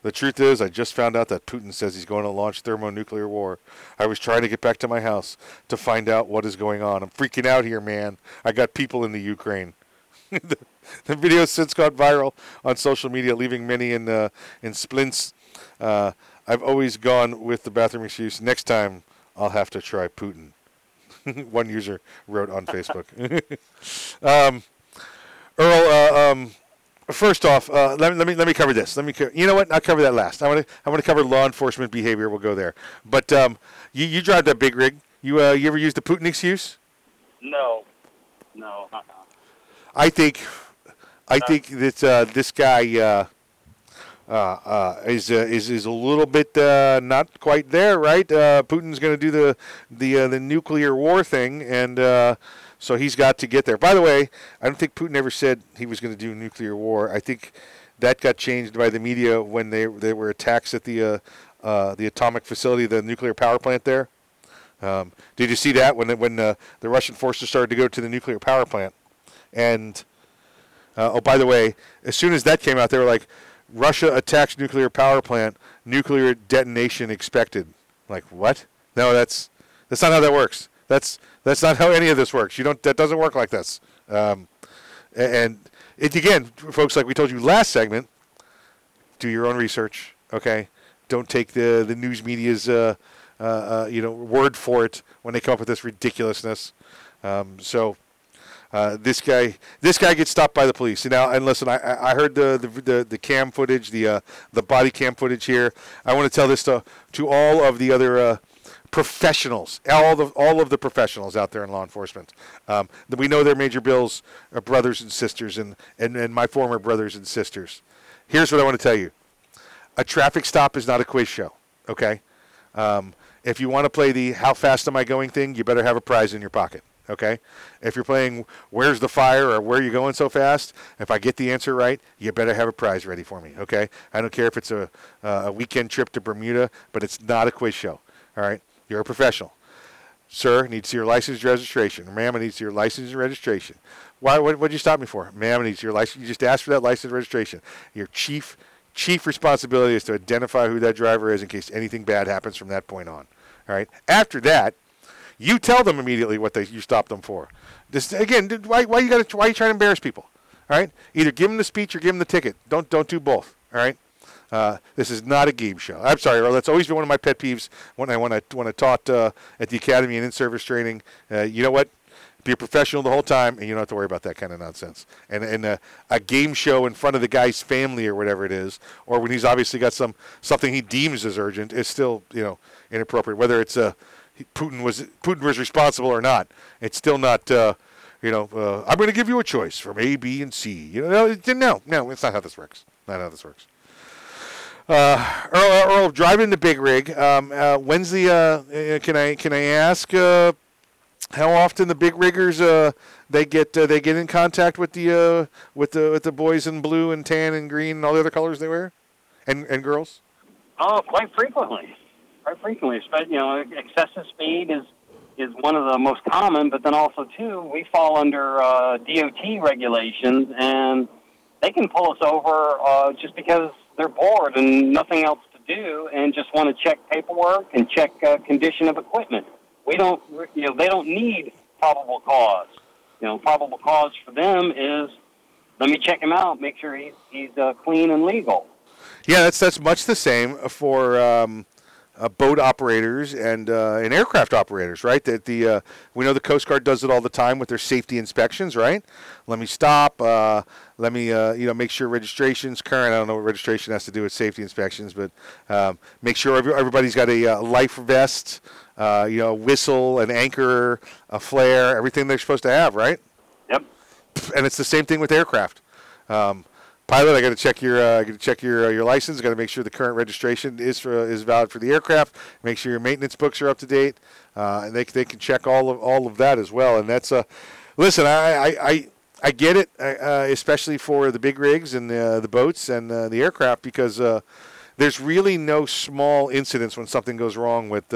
The truth is, I just found out that Putin says he's going to launch thermonuclear war. I was trying to get back to my house to find out what is going on. I'm freaking out here, man. I got people in the Ukraine. the, the video since gone viral on social media, leaving many in uh, in splints. Uh, I've always gone with the bathroom excuse. Next time, I'll have to try Putin. One user wrote on Facebook. um, Earl, uh, um, first off, uh, let, me, let me let me cover this. Let me, co- you know what? I'll cover that last. I want to I want to cover law enforcement behavior. We'll go there. But um, you you drive that big rig. You uh, you ever use the Putin excuse? No, no. Uh-uh. I think I think that uh, this guy uh, uh, uh, is, uh, is is a little bit uh, not quite there, right? Uh, Putin's going to do the the uh, the nuclear war thing, and so he's got to get there. By the way, I don't think Putin ever said he was going to do nuclear war. I think that got changed by the media when they there were attacks at the the atomic facility, the nuclear power plant there. Um, did you see that when when the Russian forces started to go to the nuclear power plant? And oh, by the way, as soon as that came out, they were like Russia attacks nuclear power plant, nuclear detonation expected. Like what? No, that's that's not how that works. That's that's not how any of this works. You don't. That doesn't work like this. Um, and it again, folks, like we told you last segment, do your own research. Okay, don't take the the news media's uh, uh, uh, you know word for it when they come up with this ridiculousness. Um, so uh, this guy, this guy gets stopped by the police. You now, and listen, I, I heard the, the, the, the cam footage, the, uh, the body cam footage here. I want to tell this to, to all of the other uh, professionals, all the all of the professionals out there in law enforcement. Um, we know they're Major Bill's uh, brothers and sisters, and, and, and my former brothers and sisters. Here's what I want to tell you: a traffic stop is not a quiz show. Okay, um, if you want to play the "How fast am I going" thing, you better have a prize in your pocket. Okay, if you're playing Where's the Fire or Where are you going so fast, if I get the answer right, you better have a prize ready for me. Okay, I don't care if it's a a weekend trip to Bermuda, but it's not a quiz show. All right, you're a professional. Sir, need to see your license registration. Ma'am, I need to see your license and registration. Why? What did you stop me for? Ma'am, I need to see your license. You just asked for that license registration. Your chief chief responsibility is to identify who that driver is in case anything bad happens from that point on. All right. After that, you tell them immediately what they you stopped them for. This again, why why you got why you trying to embarrass people? All right. Either give them the speech or give them the ticket. Don't don't do both. All right. Uh, this is not a game show. I'm sorry, Earl. That's always been one of my pet peeves when I when I when I taught uh, at the academy and in service training. Uh, you know what? Be a professional the whole time, and you don't have to worry about that kind of nonsense. And and uh, a game show in front of the guy's family or whatever it is, or when he's obviously got some something he deems as urgent, is still you know inappropriate. Whether it's uh, Putin was Putin was responsible or not, it's still not. Uh, you know, uh, I'm going to give you a choice from A, B, and C. You know, no, no, it's not how this works. Not how this works. Uh, Earl, Earl, driving the big rig. Um, uh, when's the? Uh, uh, can I can I ask uh, how often the big riggers uh, they get uh, they get in contact with the uh, with the with the boys in blue and tan and green and all the other colors they wear, and and girls. Oh, quite frequently. Quite frequently. Espe- You know, excessive speed is is one of the most common, but then also too, we fall under uh, DOT regulations, and they can pull us over uh, just because they're bored and nothing else to do, and just want to check paperwork and check uh, condition of equipment. We don't, you know, they don't need probable cause. You know, probable cause for them is let me check him out, make sure he's he's uh, clean and legal. Yeah, that's that's much the same for um, uh, boat operators and uh, and aircraft operators, right? That the uh, we know the Coast Guard does it all the time with their safety inspections, right? Let me stop. Uh, let me uh, you know make sure registration's current. I don't know what registration has to do with safety inspections, but um, make sure every, everybody's got a uh, life vest, uh, you know, whistle, an anchor, a flare, everything they're supposed to have, right? Yep. And it's the same thing with aircraft. Um, pilot, I got to check your uh, I got to check your uh, your license. Got to make sure the current registration is for, is valid for the aircraft. Make sure your maintenance books are up to date, uh, and they they can check all of all of that as well. And that's uh, listen, I I. I I get it, uh, especially for the big rigs and the, the boats and uh, the aircraft, because there's really no small incidents when something goes wrong with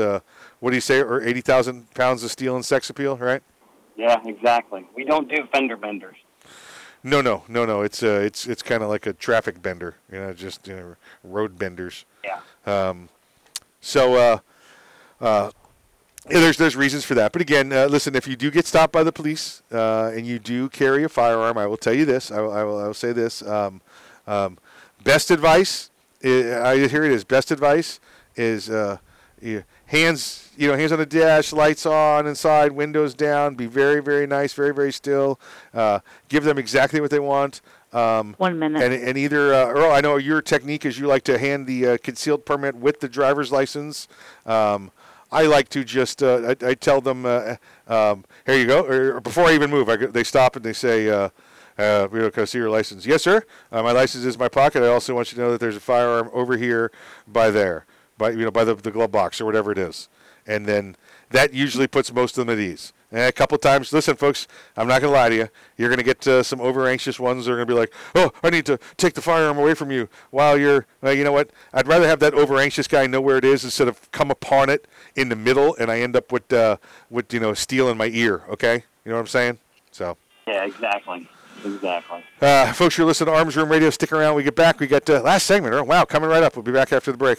what do you say, or eighty thousand pounds of steel and sex appeal, right? Yeah, exactly. We don't do fender benders. No, no, no, no. It's uh, it's it's kind of like a traffic bender, you know, just you know, road benders. Yeah. Um, so uh, uh, there's there's reasons for that. But again, uh, listen, if you do get stopped by the police uh, and you do carry a firearm, I will tell you this. I will I will, I will say this. Um, um, best advice. i I here it is. Best advice is uh, you- hands you know hands on the dash, lights on inside, windows down. Be very very nice, very very still. Uh, give them exactly what they want. Um, One minute. And, and either uh, Earl, I know your technique is you like to hand the uh, concealed permit with the driver's license. Um, I like to just uh, I, I tell them uh, um, here you go. Or, or before I even move, I, they stop and they say. Uh, uh, you know, can I see your license? Yes, sir. Uh, my license is in my pocket. I also want you to know that there's a firearm over here by there, by you know, by the, the glove box or whatever it is. And then that usually puts most of them at ease. And a couple times, listen, folks, I'm not going to lie to you. You're going to get uh, some over anxious ones that are going to be like, oh, I need to take the firearm away from you while you're, well, you know what? I'd rather have that over anxious guy know where it is instead of come upon it in the middle and I end up with, uh, with you know, steel in my ear, okay? You know what I'm saying? So. Yeah, exactly. Exactly. Uh, folks, you're listening to Arms Room Radio. Stick around. We get back. We got uh, last segment. Wow, coming right up. We'll be back after the break.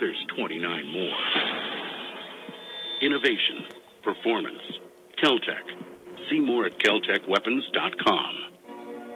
There's 29 more. Innovation, performance, Keltec. See more at keltecweapons.com.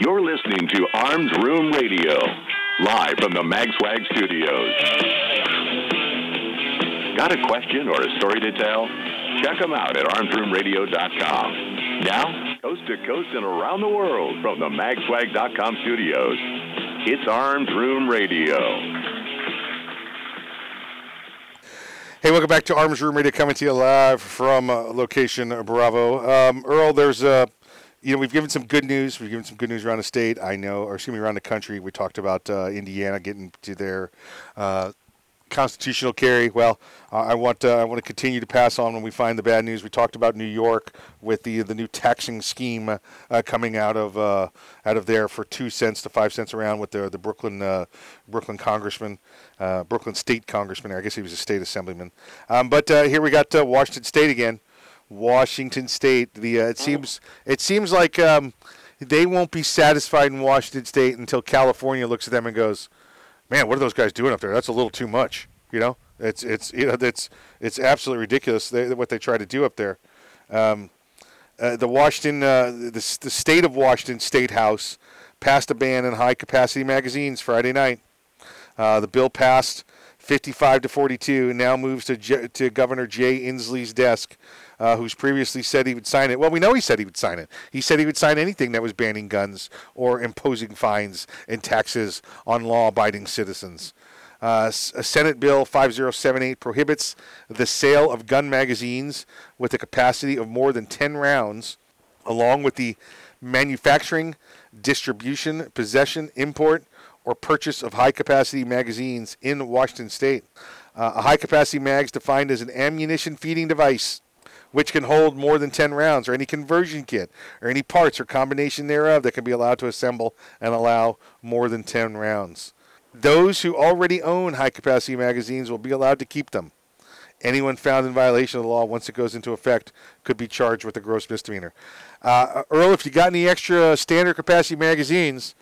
You're listening to Arms Room Radio, live from the MagSwag studios. Got a question or a story to tell? Check them out at armsroomradio.com. Now, coast to coast and around the world from the magswag.com studios, it's Arms Room Radio. Hey, welcome back to Arms Room Radio, coming to you live from uh, location Bravo. Um, Earl, there's uh, you know we've given some good news. We've given some good news around the state. I know, or excuse me, around the country. We talked about uh, Indiana getting to their uh, constitutional carry. Well, uh, I want uh, I want to continue to pass on when we find the bad news. We talked about New York with the the new taxing scheme uh, coming out of uh, out of there for two cents to five cents around with the the Brooklyn uh, Brooklyn congressman, Brooklyn state congressman. I guess he was a state assemblyman. Um, but here we got Washington State again. Washington State. The it seems it seems like um, they won't be satisfied in Washington State until California looks at them and goes, "Man, what are those guys doing up there? That's a little too much." You know, it's it's you know it's it's absolutely ridiculous what they try to do up there. Um, uh, the Washington, uh, the, the state of Washington State House passed a ban on high capacity magazines Friday night. Uh, the bill passed 55 to 42 and now moves to, J- to Governor Jay Inslee's desk, uh, who's previously said he would sign it. Well, we know he said he would sign it. He said he would sign anything that was banning guns or imposing fines and taxes on law abiding citizens. Uh, Senate Bill 5078 prohibits the sale of gun magazines with a capacity of more than 10 rounds, along with the manufacturing, distribution, possession, import, or purchase of high capacity magazines in Washington state. Uh, a high capacity mag is defined as an ammunition feeding device which can hold more than 10 rounds, or any conversion kit, or any parts or combination thereof that can be allowed to assemble and allow more than 10 rounds. Those who already own high capacity magazines will be allowed to keep them. Anyone found in violation of the law once it goes into effect could be charged with a gross misdemeanor. Uh, Earl, if you got any extra standard capacity magazines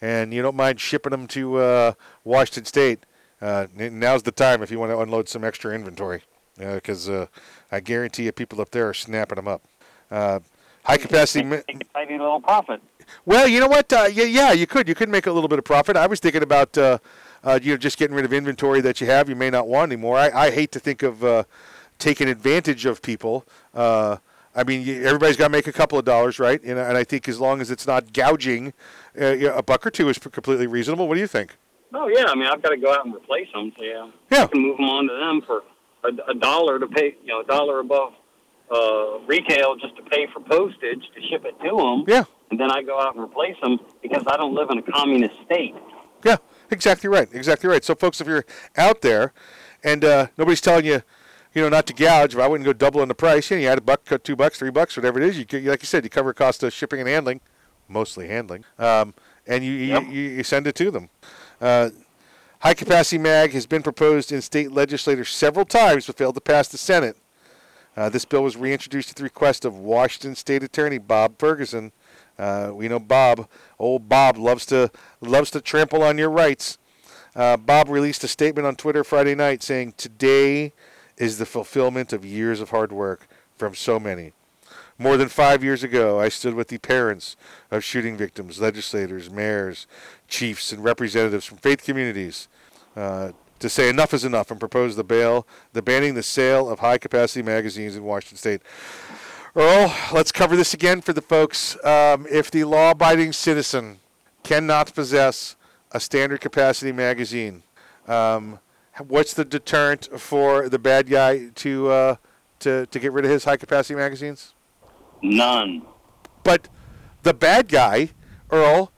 and you don't mind shipping them to uh, Washington State, uh, now's the time if you want to unload some extra inventory because uh, I guarantee you people up there are snapping them up. Uh, high capacity. ma- Make a tiny little profit. well, you know what? Uh, yeah, yeah, you could. You could make a little bit of profit. I was thinking about uh, uh, you know just getting rid of inventory that you have you may not want anymore. I, I hate to think of uh, taking advantage of people. Uh, I mean, everybody's got to make a couple of dollars, right? And, and I think as long as it's not gouging, uh, a buck or two is completely reasonable. What do you think? Oh yeah, I mean I've got to go out and replace them. So yeah, Yeah. I can move them on to them for a, a dollar to pay, you know, a dollar above uh, retail just to pay for postage to ship it to them. Yeah. And then I go out and replace them because I don't live in a communist state. Yeah, exactly right. Exactly right. So, folks, if you're out there and uh, nobody's telling you, you know, not to gouge, but I wouldn't go double on the price. You, know, you add a buck, cut two bucks, three bucks, whatever it is. You, like you said, you cover cost of shipping and handling, mostly handling, um, and you, you, you you send it to them. Uh, High capacity mag has been proposed in state legislators several times but failed to pass the Senate. Uh, this bill was reintroduced at the request of Washington State Attorney Bob Ferguson. Uh, we know Bob, old Bob, loves to loves to trample on your rights. Uh, Bob released a statement on Twitter Friday night saying, "Today is the fulfillment of years of hard work from so many. More than five years ago, I stood with the parents of shooting victims, legislators, mayors, chiefs, and representatives from faith communities uh, to say enough is enough and propose the bail, the banning the sale of high-capacity magazines in Washington State. Earl, let's cover this again for the folks. Um, if the law-abiding citizen cannot possess a standard capacity magazine, um, what's the deterrent for the bad guy to uh, to to get rid of his high capacity magazines? None. But the bad guy, Earl,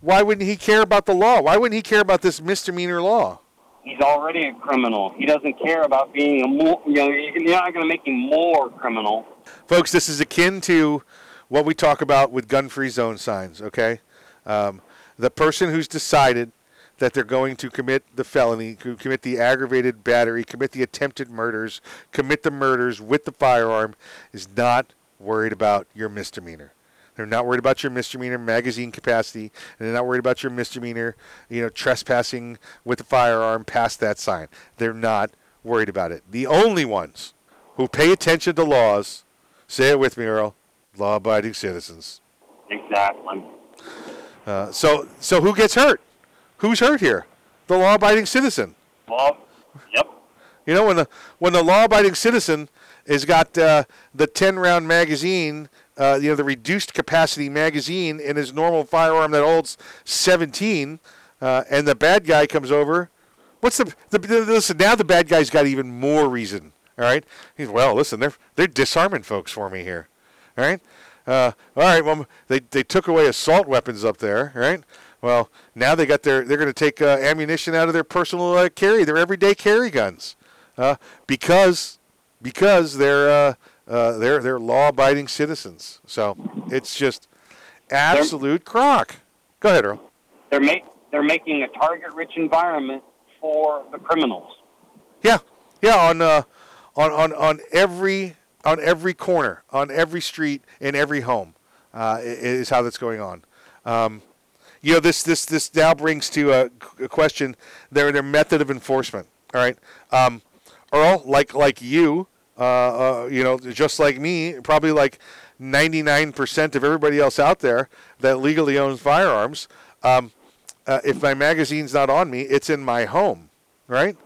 why wouldn't he care about the law? Why wouldn't he care about this misdemeanor law? He's already a criminal. He doesn't care about being a more. You know, you're not going to make him more criminal. Folks, this is akin to what we talk about with gun-free zone signs. Okay, um, the person who's decided that they're going to commit the felony, commit the aggravated battery, commit the attempted murders, commit the murders with the firearm, is not worried about your misdemeanor. They're not worried about your misdemeanor magazine capacity, and they're not worried about your misdemeanor, you know, trespassing with a firearm past that sign. They're not worried about it. The only ones who pay attention to laws, say it with me, Earl, law-abiding citizens. Exactly. Uh, so, so who gets hurt? Who's hurt here? The law-abiding citizen. Well, yep. You know, when the when the law-abiding citizen has got uh, the 10-round magazine uh, you know, the reduced capacity magazine in his normal firearm that holds 17, uh, and the bad guy comes over. What's the, the, the, listen? Now the bad guy's got even more reason. All right. He's well. Listen, they're they're disarming folks for me here. All right. Uh, all right. Well, they they took away assault weapons up there. Right. Well, now they got their they're going to take uh, ammunition out of their personal uh, carry, their everyday carry guns, uh, because because they're uh, they're they're law-abiding citizens. So it's just absolute crock. Go ahead, Earl. They're make they're making a target-rich environment for the criminals. Yeah, yeah. On uh, on on on every on every corner, on every street, in every home, uh, is how that's going on. Um, you know, this this this now brings to a, a question their their method of enforcement. All right, um, Earl, like like you, uh, uh, you know, just like me, probably like 99% of everybody else out there that legally owns firearms. Um, uh, if my magazine's not on me, it's in my home, right?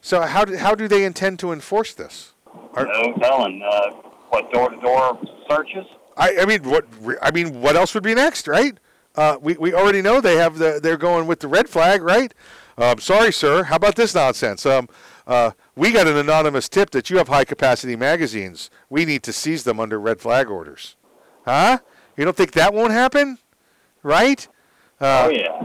So how do, how do they intend to enforce this? Are, no telling. Uh, what door to door searches? I, I mean, what I mean, what else would be next, right? Uh, we we already know they have the they're going with the red flag, right? Um, sorry, sir. How about this nonsense? Um, uh, we got an anonymous tip that you have high capacity magazines. We need to seize them under red flag orders. Huh? You don't think that won't happen? Right? Uh, oh, yeah.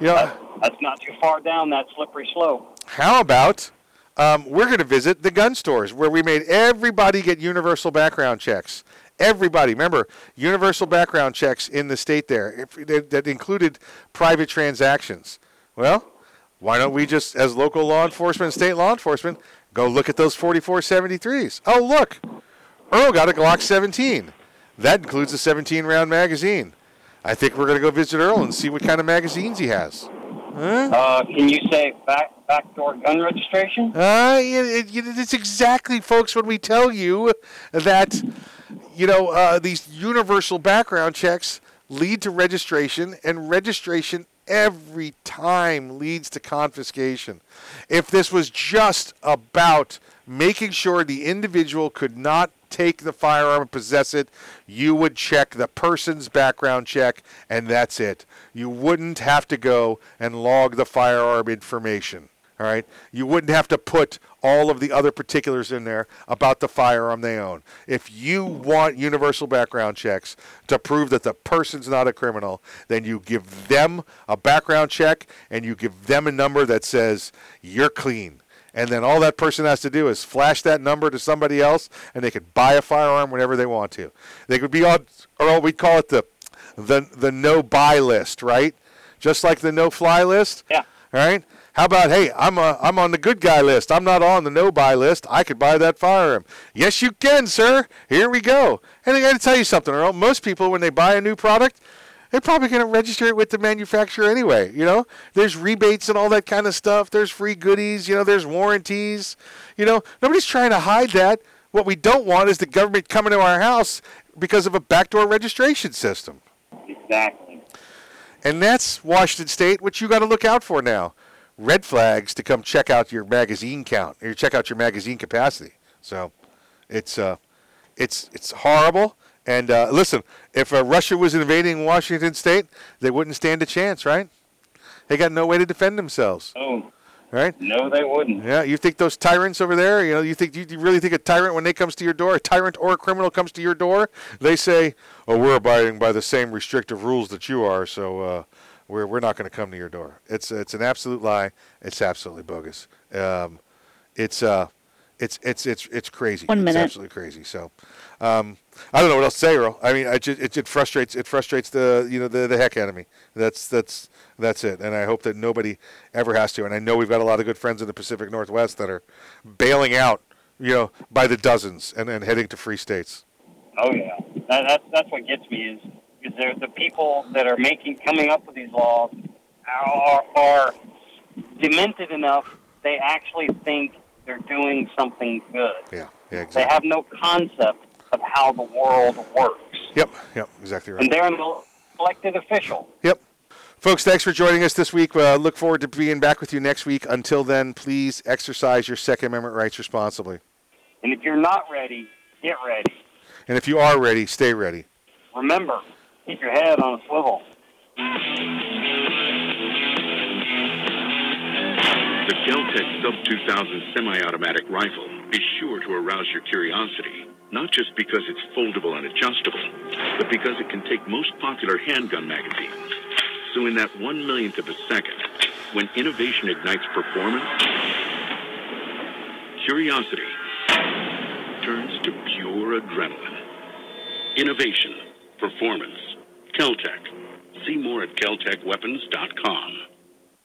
You know, that, that's not too far down that slippery slope. How about um, we're going to visit the gun stores where we made everybody get universal background checks. Everybody, remember, universal background checks in the state there if, that included private transactions. Well, why don't we just, as local law enforcement, state law enforcement, go look at those 4473s? Oh, look, Earl got a Glock 17. That includes a 17 round magazine. I think we're going to go visit Earl and see what kind of magazines he has. Huh? Uh, can you say back backdoor gun registration? Uh, it, it, it's exactly, folks, when we tell you that, you know, uh, these universal background checks lead to registration, and registration every time leads to confiscation. If this was just about making sure the individual could not take the firearm and possess it, you would check the person's background check, and that's it. You wouldn't have to go and log the firearm information. All right, you wouldn't have to put all of the other particulars in there about the firearm they own. If you want universal background checks to prove that the person's not a criminal, then you give them a background check and you give them a number that says you're clean. And then all that person has to do is flash that number to somebody else, and they could buy a firearm whenever they want to. They could be on, or we call it the the the no buy list, right? Just like the no fly list. Yeah. All right. How about, hey, I'm a, I'm on the good guy list. I'm not on the no buy list. I could buy that firearm. Yes, you can, sir. Here we go. And I got to tell you something, Earl. Most people, when they buy a new product, they're probably going to register it with the manufacturer anyway. You know, there's rebates and all that kind of stuff. There's free goodies. You know, there's warranties. You know, nobody's trying to hide that. What we don't want is the government coming to our house because of a backdoor registration system. Exactly. And that's Washington State, which you got to look out for now. Red flags to come check out your magazine count or check out your magazine capacity. So, it's uh, it's it's horrible. And uh, listen, if uh, Russia was invading Washington State, they wouldn't stand a chance, right? They got no way to defend themselves. Oh, right? no, they wouldn't. Yeah, you think those tyrants over there? You know, you think you you really think a tyrant when they comes to your door, a tyrant or a criminal comes to your door, they say, "Oh, we're abiding by the same restrictive rules that you are, so uh, we're we're not going to come to your door." It's it's an absolute lie. It's absolutely bogus. Um, it's uh, it's it's it's it's crazy. One It's absolutely crazy. So, um, I don't know what else to say, Earl. I mean, I ju- it, it frustrates it frustrates the you know the, the heck out of me. That's that's that's it. And I hope that nobody ever has to. And I know we've got a lot of good friends in the Pacific Northwest that are bailing out, you know, by the dozens and, and heading to free states. Oh yeah, that, that's that's what gets me is is the people that are making coming up with these laws are, are demented enough they actually think they're doing something good. Yeah, yeah, They have no concept of how the world works, Yep, yep, exactly right. and they're an elected official. Yep. Folks, thanks for joining us this week. Uh, look forward to being back with you next week. Until then, please exercise your Second Amendment rights responsibly. And if you're not ready, get ready. And if you are ready, stay ready. Remember, keep your head on a swivel. The Keltec Sub 2000 semi-automatic rifle is sure to arouse your curiosity, not just because it's foldable and adjustable, but because it can take most popular handgun magazines. So in that one millionth of a second, when innovation ignites performance, curiosity turns to pure adrenaline. Innovation, performance, Keltec. See more at keltecweapons.com.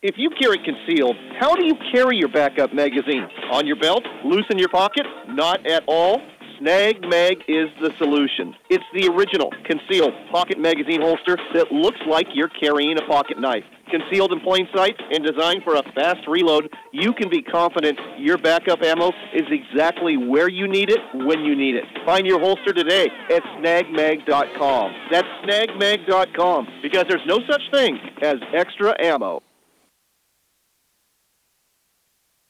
If you carry concealed, how do you carry your backup magazine? On your belt? Loose in your pocket? Not at all? Snag Mag is the solution. It's the original concealed pocket magazine holster that looks like you're carrying a pocket knife. Concealed in plain sight and designed for a fast reload, you can be confident your backup ammo is exactly where you need it when you need it. Find your holster today at snagmag.com. That's snagmag.com because there's no such thing as extra ammo.